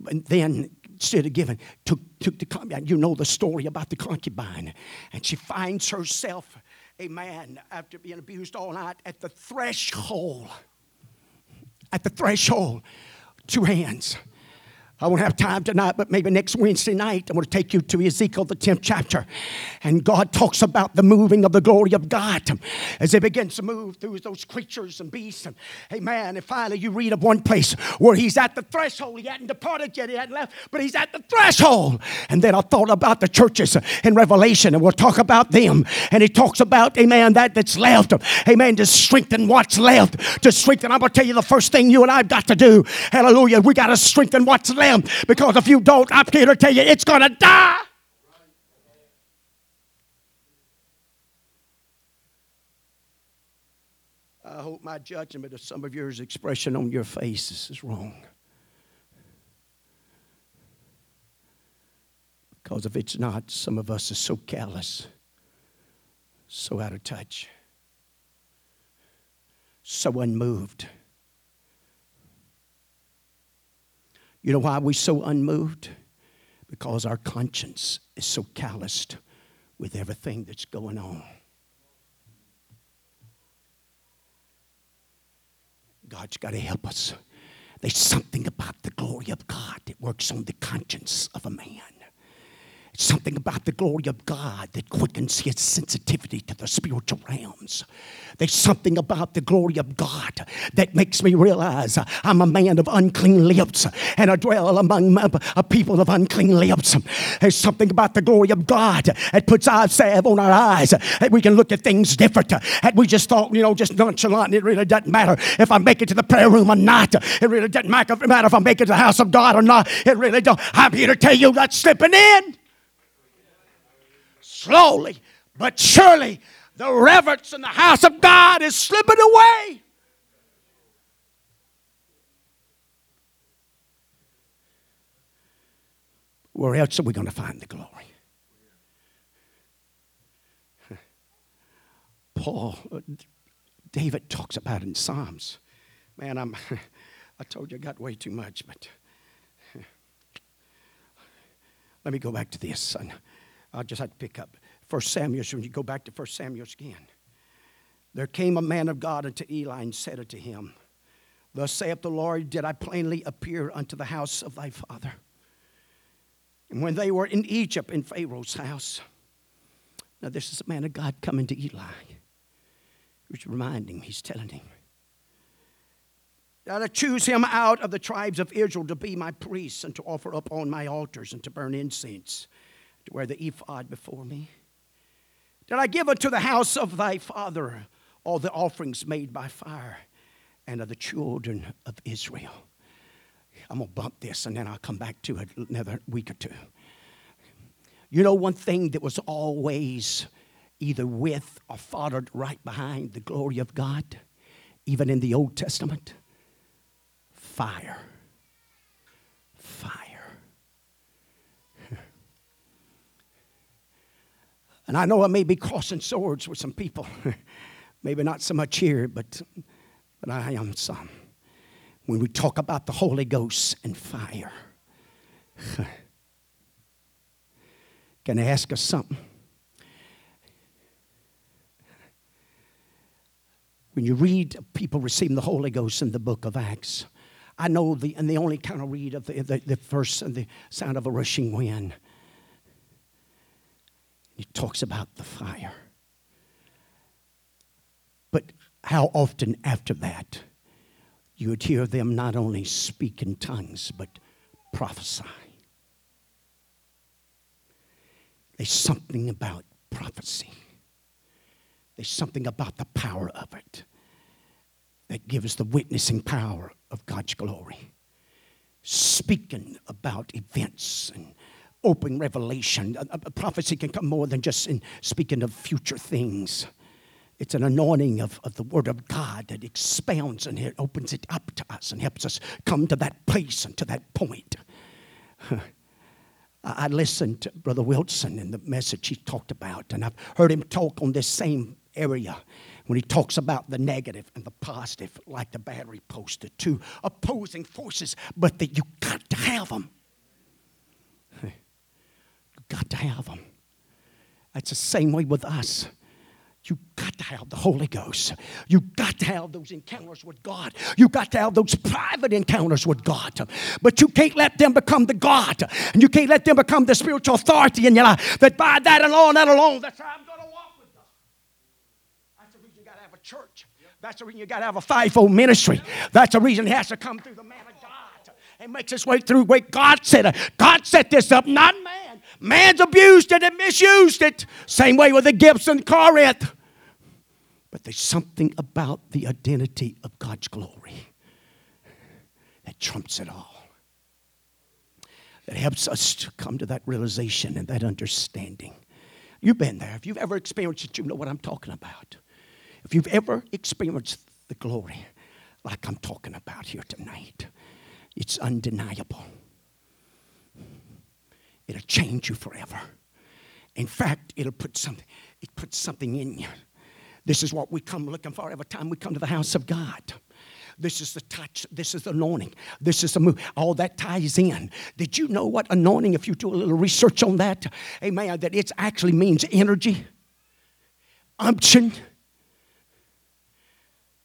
And then instead of giving, took, took the concubine. You know the story about the concubine. And she finds herself, a man, after being abused all night, at the threshold. At the threshold, two hands I won't have time tonight, but maybe next Wednesday night, I'm going to take you to Ezekiel, the 10th chapter. And God talks about the moving of the glory of God as He begins to move through those creatures and beasts. And amen. And finally, you read of one place where He's at the threshold. He hadn't departed yet, He hadn't left, but He's at the threshold. And then I thought about the churches in Revelation, and we'll talk about them. And He talks about, amen, that that's left. Amen, to strengthen what's left. To strengthen, I'm going to tell you the first thing you and I've got to do. Hallelujah. We got to strengthen what's left because if you don't, I'm here to tell you it's going to die. I hope my judgment of some of your expression on your faces is wrong. Because if it's not, some of us are so callous, so out of touch, so unmoved. You know why we're so unmoved? Because our conscience is so calloused with everything that's going on. God's got to help us. There's something about the glory of God that works on the conscience of a man something about the glory of God that quickens his sensitivity to the spiritual realms. There's something about the glory of God that makes me realize I'm a man of unclean lips and I dwell among a people of unclean lips. There's something about the glory of God that puts eye salve on our eyes that we can look at things different. And we just thought, you know, just nonchalant. It really doesn't matter if I make it to the prayer room or not. It really doesn't matter if I make it to the house of God or not. It really don't. I'm here to tell you that's slipping in slowly but surely the reverence in the house of God is slipping away. Where else are we going to find the glory? Paul, uh, David talks about in Psalms. Man, I'm, I told you I got way too much, but let me go back to this, son. I just had to pick up First Samuel. When you go back to First Samuel again, there came a man of God unto Eli and said unto him, Thus saith the Lord, Did I plainly appear unto the house of thy father? And when they were in Egypt in Pharaoh's house, now this is a man of God coming to Eli. He's reminding him, he's telling him, that I choose him out of the tribes of Israel to be my priests and to offer up on my altars and to burn incense to wear the ephod before me? Did I give unto the house of thy father all the offerings made by fire and of the children of Israel? I'm going to bump this and then I'll come back to it another week or two. You know, one thing that was always either with or followed right behind the glory of God, even in the Old Testament? Fire. Fire. And I know I may be crossing swords with some people. Maybe not so much here, but, but I am some. When we talk about the Holy Ghost and fire, can I ask us something? When you read people receiving the Holy Ghost in the book of Acts, I know the, and the only kind of read of the, the, the verse and the sound of a rushing wind. He talks about the fire. But how often after that you would hear them not only speak in tongues, but prophesy? There's something about prophecy. There's something about the power of it that gives the witnessing power of God's glory. Speaking about events and open revelation. A, a prophecy can come more than just in speaking of future things. It's an anointing of, of the Word of God that expounds and it opens it up to us and helps us come to that place and to that point. I listened to Brother Wilson and the message he talked about, and I've heard him talk on this same area when he talks about the negative and the positive, like the battery posted, two opposing forces, but that you got to have them got to have them. That's the same way with us. You got to have the Holy Ghost. You got to have those encounters with God. You got to have those private encounters with God. But you can't let them become the God. And you can't let them become the spiritual authority in your life. That by that alone, that alone, that's how I'm going to walk with them. That's the reason you got to have a church. That's the reason you got to have a fivefold ministry. That's the reason it has to come through the man of God and makes its way through. Wait, God said, God set this up, not. Man's abused it and misused it. Same way with the gifts in Corinth. But there's something about the identity of God's glory that trumps it all. That helps us to come to that realization and that understanding. You've been there. If you've ever experienced it, you know what I'm talking about. If you've ever experienced the glory like I'm talking about here tonight, it's undeniable. It'll change you forever. In fact, it'll put something, it puts something in you. This is what we come looking for every time we come to the house of God. This is the touch. This is the anointing. This is the move. All that ties in. Did you know what anointing, if you do a little research on that, amen, that it actually means energy, unction.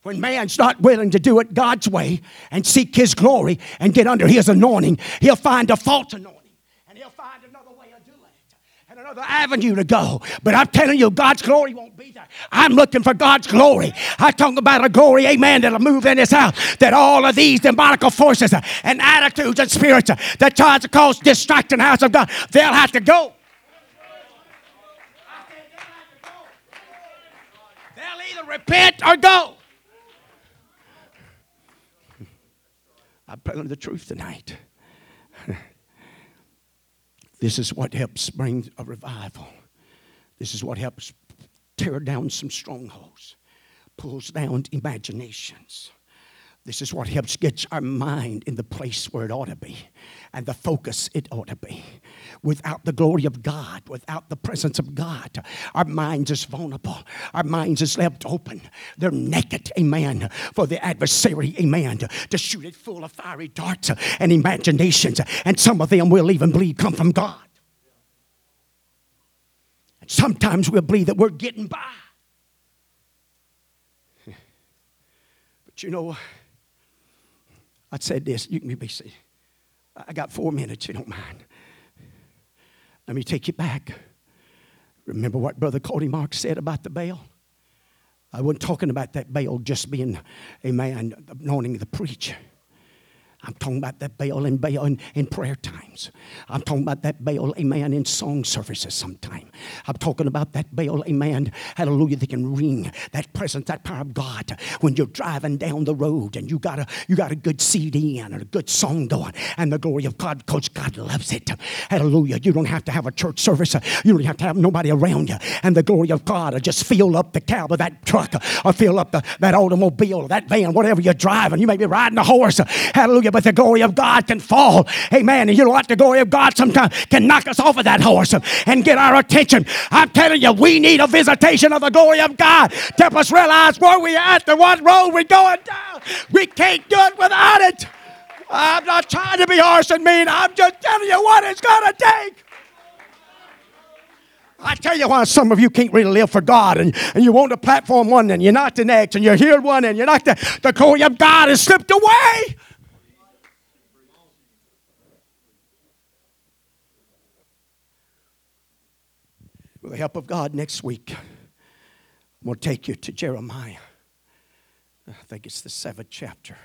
When man's not willing to do it God's way and seek his glory and get under his anointing, he'll find a false anointing another avenue to go. But I'm telling you, God's glory won't be there. I'm looking for God's glory. I talk about a glory, amen, that'll move in this house. That all of these demonical forces and attitudes and spirits that tries to cause distraction house of God, they'll have to go. They'll either repent or go. I'm telling the truth tonight. This is what helps bring a revival. This is what helps tear down some strongholds, pulls down imaginations. This is what helps get our mind in the place where it ought to be and the focus it ought to be. Without the glory of God, without the presence of God, our minds is vulnerable. Our minds is left open. They're naked, amen, for the adversary, amen, to, shoot it full of fiery darts and imaginations. And some of them will even believe come from God. And sometimes we'll believe that we're getting by. But you know, I said this. You can be seated. I got four minutes, you don't mind. Let me take you back. Remember what Brother Cody Mark said about the Baal? I wasn't talking about that Baal just being a man anointing the preacher. I'm talking about that Baal and Baal in, in prayer times. I'm talking about that Baal, amen, in song services sometime. I'm talking about that bell, amen. Hallelujah, that can ring that presence, that power of God. When you're driving down the road and you got a you got a good CD and a good song going, and the glory of God, because God loves it. Hallelujah. You don't have to have a church service. You don't have to have nobody around you. And the glory of God will just fill up the cab of that truck or fill up the, that automobile, that van, whatever you're driving. You may be riding a horse. Hallelujah. But the glory of God can fall. Amen. And you know what? The glory of God sometimes can knock us off of that horse and get our attention. I'm telling you, we need a visitation of the glory of God to help us realize where we're at and what road we're going down. We can't do it without it. I'm not trying to be harsh and mean. I'm just telling you what it's going to take. I tell you why some of you can't really live for God and, and you want the platform one and you're not the next and you're here one and you're not the, the glory of God has slipped away. With the help of God, next week, I'm going to take you to Jeremiah. I think it's the seventh chapter.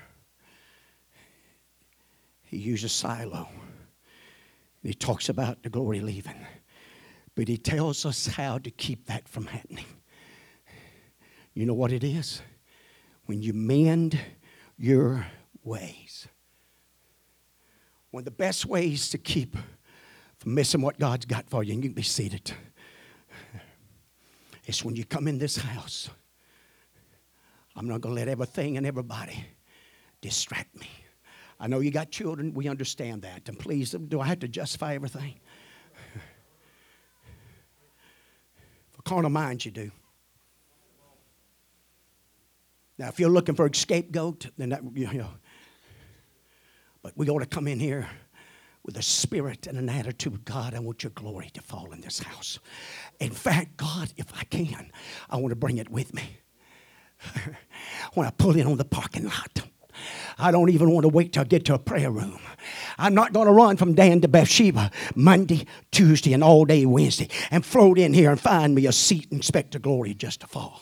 He uses Shiloh. He talks about the glory leaving. But he tells us how to keep that from happening. You know what it is? When you mend your ways. One of the best ways to keep from missing what God's got for you, and you can be seated, is when you come in this house. I'm not going to let everything and everybody distract me. I know you got children, we understand that. And please, do I have to justify everything? For carnal minds, you do. Now, if you're looking for a scapegoat, then that, you know. But we ought to come in here with a spirit and an attitude God, I want your glory to fall in this house. In fact, God, if I can, I want to bring it with me. when I pull in on the parking lot, I don't even want to wait till I get to a prayer room. I'm not going to run from Dan to Beersheba Monday, Tuesday, and all day Wednesday and float in here and find me a seat and expect the glory just to fall.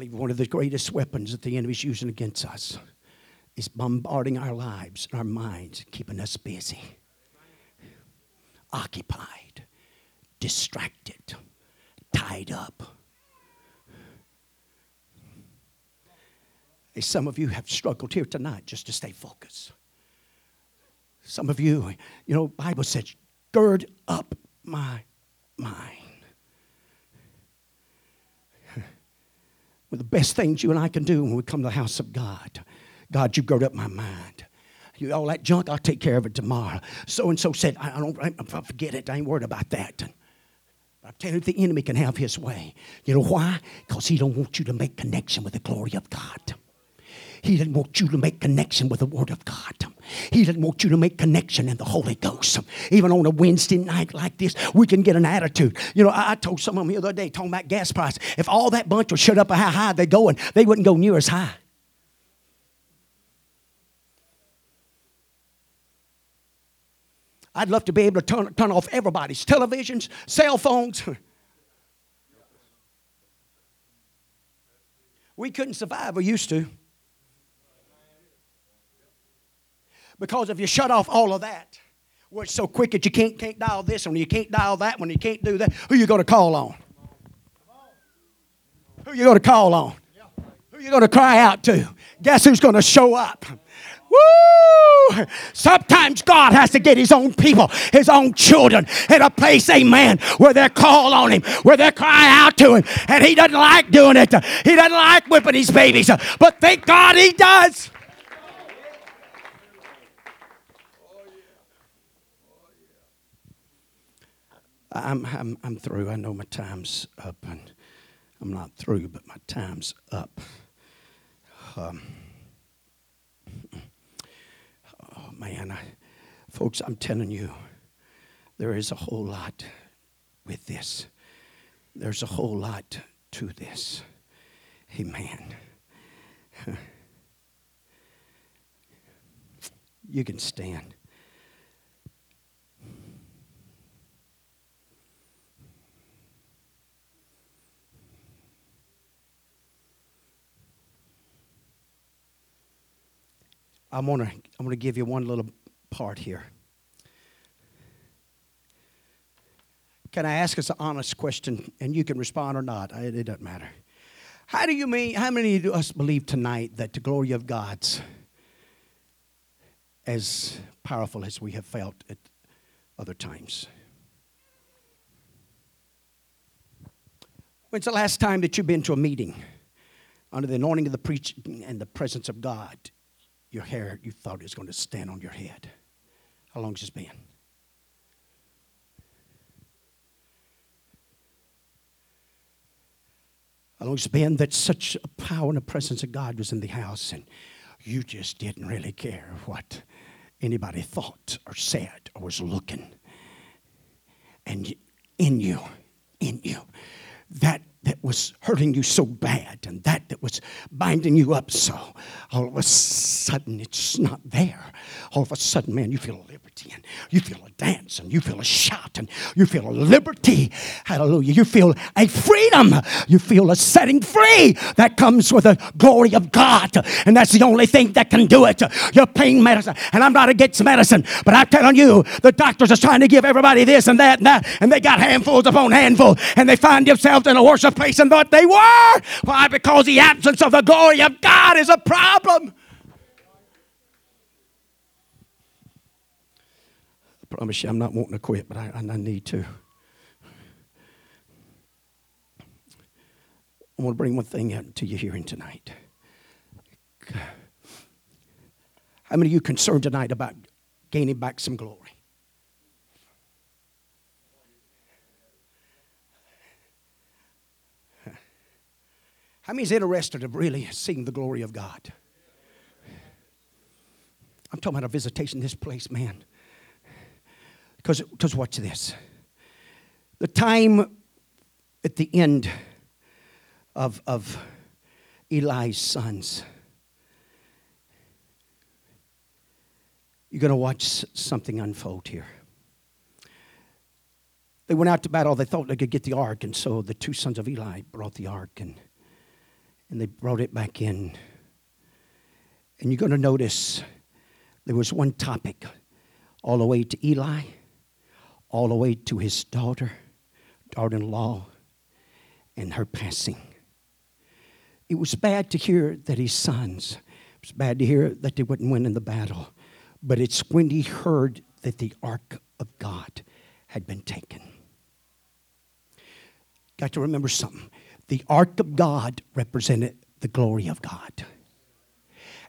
Believe one of the greatest weapons that the enemy's using against us is bombarding our lives and our minds, keeping us busy, occupied, distracted, tied up. Some of you have struggled here tonight just to stay focused. Some of you, you know, Bible says, gird up my mind. One of the best things you and I can do when we come to the house of God. God, you've gird up my mind. You, all that junk, I'll take care of it tomorrow. So and so said, I, don't, I forget it. I ain't worried about that. I'm telling you, the enemy can have his way. You know why? Because he don't want you to make connection with the glory of God. He doesn't want you to make connection with the Word of God. He doesn't want you to make connection in the Holy Ghost. Even on a Wednesday night like this, we can get an attitude. You know, I, I told someone the other day talking about gas price. If all that bunch would shut up how high they're going, they wouldn't go near as high. I'd love to be able to turn, turn off everybody's televisions, cell phones. we couldn't survive, we used to. Because if you shut off all of that, well, it's so quick that you can't, can't dial this one, you can't dial that one, you can't do that, who you going to call on? Who you going to call on? Who you going to cry out to? Guess who's going to show up? Woo! Sometimes God has to get his own people, his own children, in a place, amen, where they call on him, where they cry out to him. And he doesn't like doing it. He doesn't like whipping his babies. But thank God he does. I'm, I'm, I'm through. I know my time's up, and I'm not through, but my time's up. Um, oh, man. I, folks, I'm telling you, there is a whole lot with this. There's a whole lot to this. Amen. You can stand. I'm gonna I'm gonna give you one little part here. Can I ask us an honest question, and you can respond or not? It, it doesn't matter. How do you mean? How many of us believe tonight that the glory of God's as powerful as we have felt at other times? When's the last time that you've been to a meeting under the anointing of the preaching and the presence of God? Your hair, you thought it was going to stand on your head. How long has it been? How long has it been that such a power and a presence of God was in the house and you just didn't really care what anybody thought or said or was looking? And in you, in you, that that was hurting you so bad and that that was binding you up so all of a sudden it's not there. All of a sudden man you feel a liberty and you feel a dance and you feel a shout and you feel a liberty. Hallelujah. You feel a freedom. You feel a setting free that comes with the glory of god. And that's the only thing that can do it. Your pain medicine. And i'm not against medicine but i'm telling you the doctors are trying to give everybody this and that and that and they got handfuls upon handful and they find themselves in a worship place and thought they were. Why? Because the absence of the glory of God is a problem. I promise you, I'm not wanting to quit, but I, I need to. I want to bring one thing out to you hearing tonight. How many of you concerned tonight about gaining back some glory? How many is interested in really seeing the glory of God? I'm talking about a visitation in this place, man. Because, because watch this. The time at the end of, of Eli's sons, you're going to watch something unfold here. They went out to battle. They thought they could get the ark, and so the two sons of Eli brought the ark and and they brought it back in. And you're going to notice there was one topic all the way to Eli, all the way to his daughter, daughter in law, and her passing. It was bad to hear that his sons, it was bad to hear that they wouldn't win in the battle. But it's when he heard that the ark of God had been taken. Got to remember something the ark of God represented the glory of God.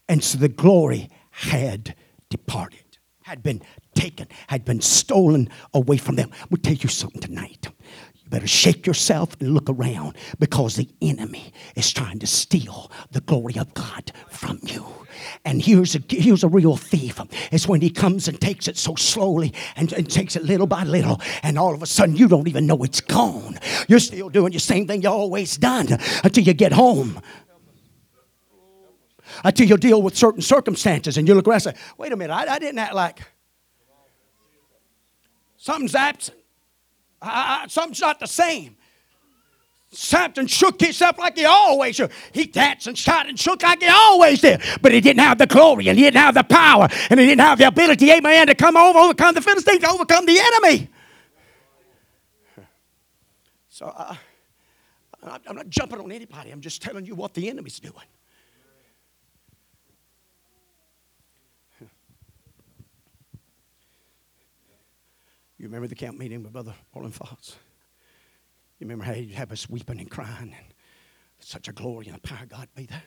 And so the glory had departed, had been taken, had been stolen away from them. We'll tell you something tonight. Better shake yourself and look around because the enemy is trying to steal the glory of God from you. And here's a, here's a real thief. It's when he comes and takes it so slowly and, and takes it little by little, and all of a sudden you don't even know it's gone. You're still doing the same thing you always done until you get home. Until you deal with certain circumstances and you look around and say, wait a minute, I, I didn't act like something's absent. I, I, something's not the same. Samson shook himself like he always shook. He danced and shot and shook like he always did. But he didn't have the glory and he didn't have the power and he didn't have the ability, amen, to come over, overcome the Philistines, to overcome the enemy. So uh, I'm not jumping on anybody. I'm just telling you what the enemy's doing. You remember the camp meeting with Brother Roland Fox? You remember how he'd have us weeping and crying and such a glory and a power of God be there?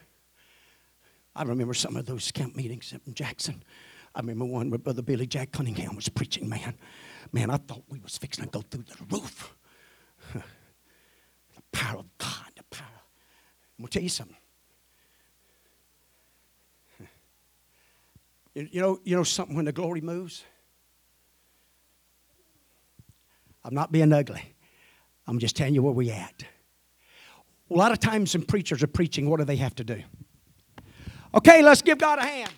I remember some of those camp meetings in Jackson. I remember one where Brother Billy Jack Cunningham was preaching, man. Man, I thought we was fixing to go through the roof. the power of God, the power. I'm going to tell you something. You know, you know something when the glory moves? I'm not being ugly. I'm just telling you where we at. A lot of times when preachers are preaching, what do they have to do? Okay, let's give God a hand.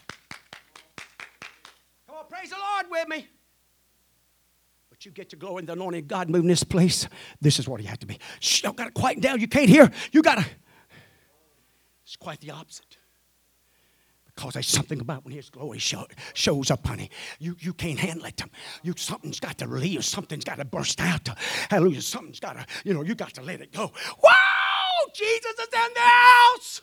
Come on, praise the Lord with me. But you get to glory in the anointing God moving this place. This is what you have to be. Shh, you got to quieten down. You can't hear. You got to. It's quite the opposite. Because there's something about when His glory show, shows up, honey. You, you can't handle it. You, something's got to release. Something's got to burst out. Hallelujah. Something's got to, you know, you got to let it go. Wow! Jesus is in the house.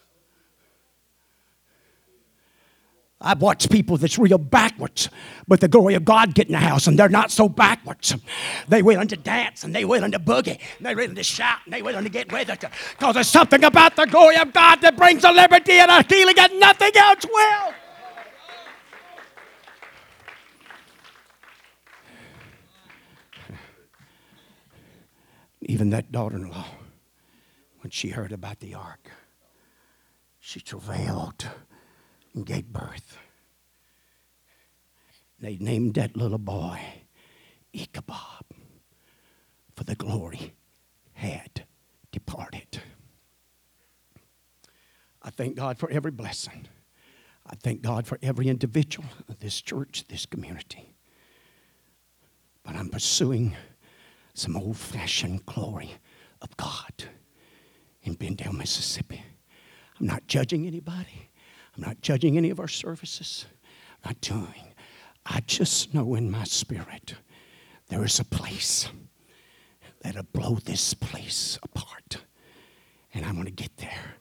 I've watched people that's real backwards, but the glory of God get in the house, and they're not so backwards. They willing to dance, and they willing to boogie, and they willing to shout, and they willing to get with it. Because there's something about the glory of God that brings a liberty and a healing that nothing else will. Even that daughter in law, when she heard about the ark, she travailed and gave birth. They named that little boy Ichabod, for the glory had departed. I thank God for every blessing. I thank God for every individual of this church, this community. But I'm pursuing some old fashioned glory of God in Benndale, Mississippi. I'm not judging anybody. I'm not judging any of our services. I'm not doing. I just know in my spirit there is a place that'll blow this place apart. And I'm going to get there.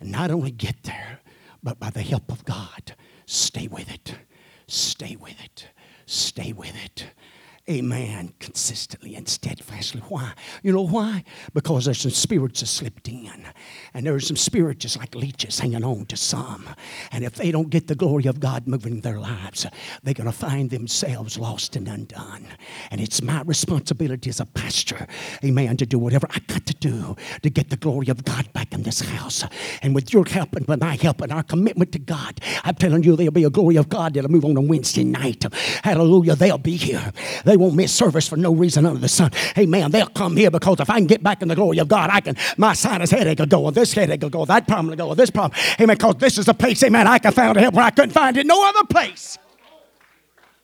And not only get there, but by the help of God, stay with it. Stay with it. Stay with it amen, consistently and steadfastly. Why? You know why? Because there's some spirits that slipped in. And there's some spirits just like leeches hanging on to some. And if they don't get the glory of God moving in their lives, they're going to find themselves lost and undone. And it's my responsibility as a pastor, amen, to do whatever I got to do to get the glory of God back in this house. And with your help and with my help and our commitment to God, I'm telling you, there'll be a glory of God that'll move on on Wednesday night. Hallelujah. They'll be here. They won't miss service for no reason under the sun. Amen. They'll come here because if I can get back in the glory of God, I can, my sinus headache will go, or this headache will go, that problem will go, or this problem. Amen. Because this is a place, amen, I can find help where I couldn't find it no other place.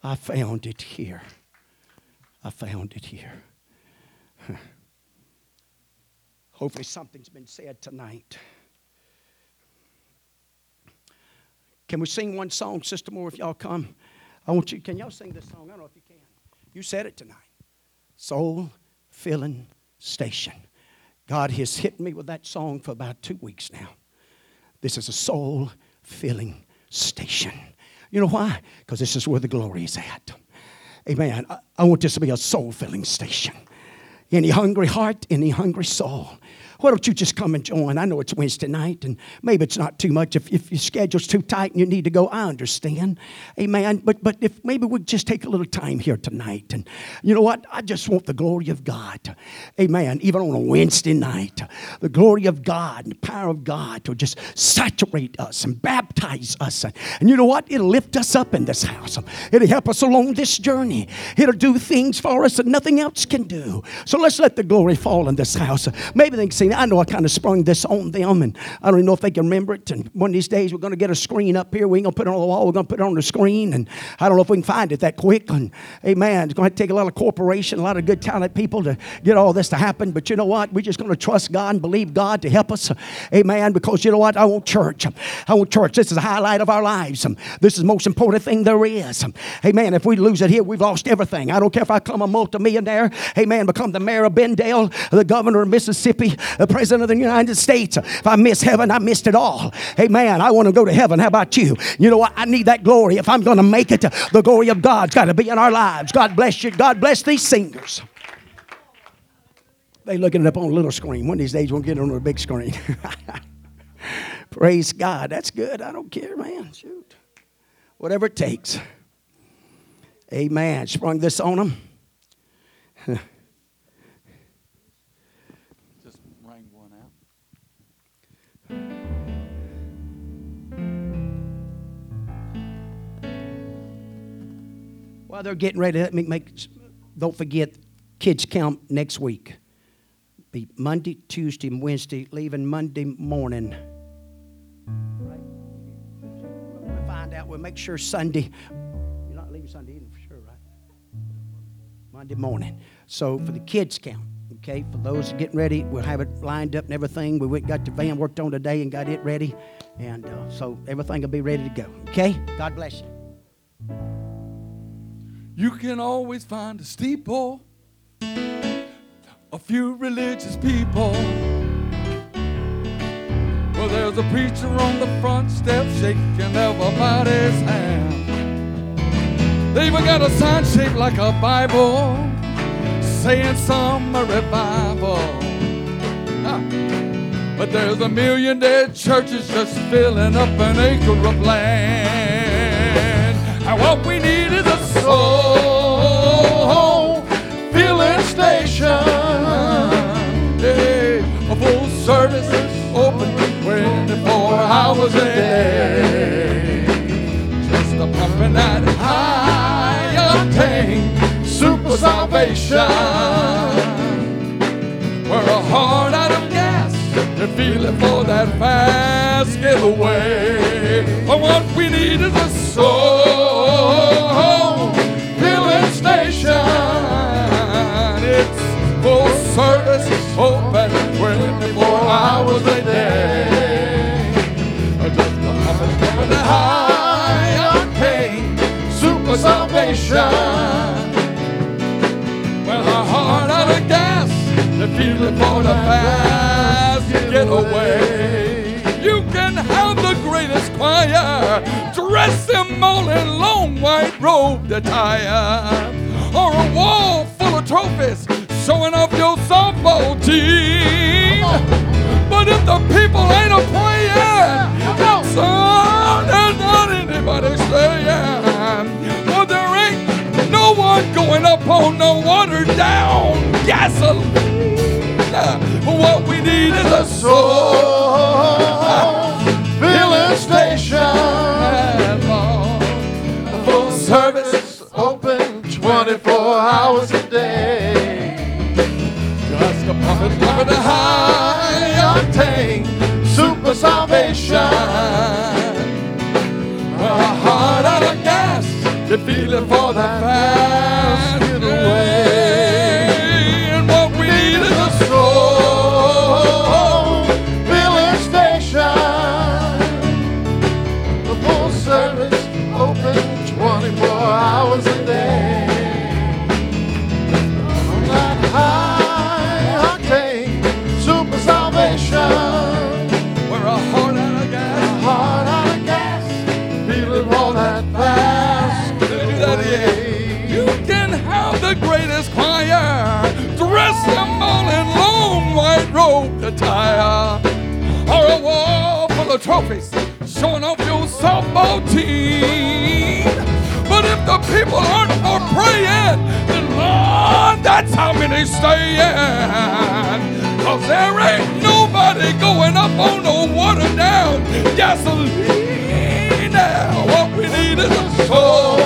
I found it here. I found it here. Hopefully, something's been said tonight. Can we sing one song, Sister Moore, if y'all come? I want you, can y'all sing this song? I don't know if you said it tonight. Soul filling station. God has hit me with that song for about two weeks now. This is a soul filling station. You know why? Because this is where the glory is at. Amen. I, I want this to be a soul filling station. Any hungry heart, any hungry soul why don't you just come and join? I know it's Wednesday night, and maybe it's not too much. If, if your schedule's too tight and you need to go, I understand. Amen. But, but if maybe we just take a little time here tonight, and you know what? I just want the glory of God. Amen. Even on a Wednesday night, the glory of God and the power of God to just saturate us and baptize us. And you know what? It'll lift us up in this house. It'll help us along this journey. It'll do things for us that nothing else can do. So let's let the glory fall in this house. Maybe they can say, I know I kind of sprung this on them, and I don't even know if they can remember it. And one of these days, we're going to get a screen up here. We ain't going to put it on the wall. We're going to put it on the screen, and I don't know if we can find it that quick. And amen. It's going to take a lot of corporation, a lot of good, talented people to get all this to happen. But you know what? We're just going to trust God and believe God to help us. Amen. Because you know what? I want church. I want church. This is a highlight of our lives. This is the most important thing there is. Amen. If we lose it here, we've lost everything. I don't care if I become a multimillionaire. Amen. Become the mayor of Benndale, the governor of Mississippi, the president of the United States. If I miss heaven, I missed it all. Man, I want to go to heaven. How about you? You know what? I need that glory. If I'm going to make it, the glory of God's got to be in our lives. God bless you. God bless these singers. They looking it up on a little screen. One of these days we'll get it on a big screen. Praise God. That's good. I don't care, man. Shoot. Whatever it takes. Amen. Sprung this on them. While they're getting ready, let me make, don't forget, kids camp next week. Be Monday, Tuesday, and Wednesday, leaving Monday morning. Right? We'll find out. We'll make sure Sunday. You're not leaving Sunday evening for sure, right? Monday morning. So for the kids camp, Okay, for those getting ready, we'll have it lined up and everything. We went got the van worked on today and got it ready, and uh, so everything will be ready to go. Okay, God bless you. You can always find a steeple, a few religious people. Well, there's a preacher on the front step shaking everybody's hand. They even got a sign shaped like a Bible saying summer revival. Ah. But there's a million dead churches just filling up an acre of land. And what we need is a soul filling station. Yeah, a full service open 24 hours a day. Just a pumping that high octane super salvation. We're a heart out of gas and feeling for that fast getaway. But what we need is a soul filling station. It's full service, open 24 hours a day. Just a the high octane super salvation. A heart out of gas, the for the fast getaway. You can have the greatest choir, dress them all in long white robe attire, or a wall full of trophies showing off your softball team. But if the people ain't a praying, son, there's not anybody staying. Well, there ain't no one going up on no watered down gasoline. What we need is a soul 24 hours a day. Just a pumping, pumping the high octane Super salvation. Trophies showing off your softball team. But if the people aren't for praying, then Lord, that's how many staying. Cause there ain't nobody going up on no watered down gasoline. Now, what we need is a soul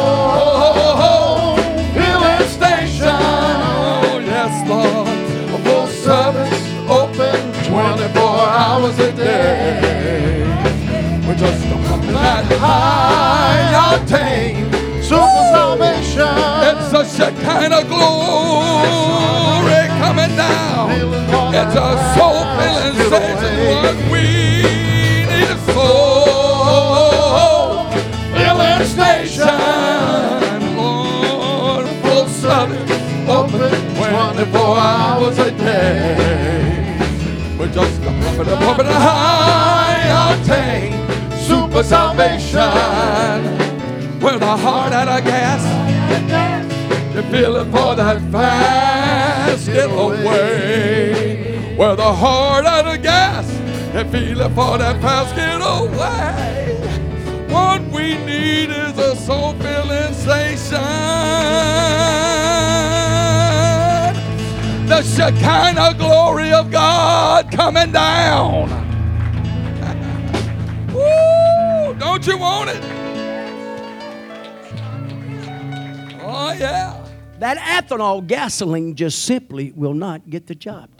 Filling station. Oh, yes, Lord. A full service open 24 hours a day. Just a pumping that High octane super salvation. It's such a kind of glory coming down. It's a soul filling station. What we need is soul filling station. Lord, full service, open 24 hours a day. We're just a pumping, a pumping, a high octane super salvation. With a heart out of gas. You feel it for that fast getaway. With a heart out of gas. You feel it for that fast getaway. What we need is a soul filling station. The Shekinah glory of God coming down. That ethanol gasoline just simply will not get the job.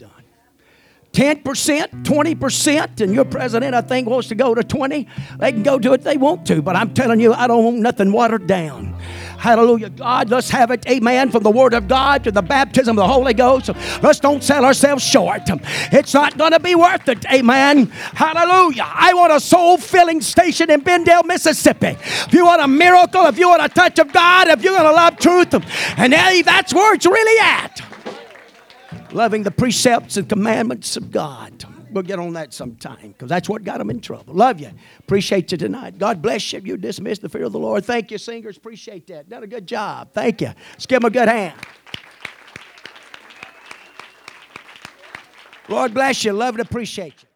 10%, 20%, and your president, I think, wants to go to 20. They can go do it they want to, but I'm telling you, I don't want nothing watered down. Hallelujah. God, let's have it, amen, from the Word of God to the baptism of the Holy Ghost. Let's don't sell ourselves short. It's not going to be worth it, amen. Hallelujah. I want a soul filling station in Benndale, Mississippi. If you want a miracle, if you want a touch of God, if you're going to love truth, and that's where it's really at. Loving the precepts and commandments of God. We'll get on that sometime because that's what got them in trouble. Love you. Appreciate you tonight. God bless you. You dismiss the fear of the Lord. Thank you, singers. Appreciate that. Done a good job. Thank you. Let's give them a good hand. Lord bless you. Love and appreciate you.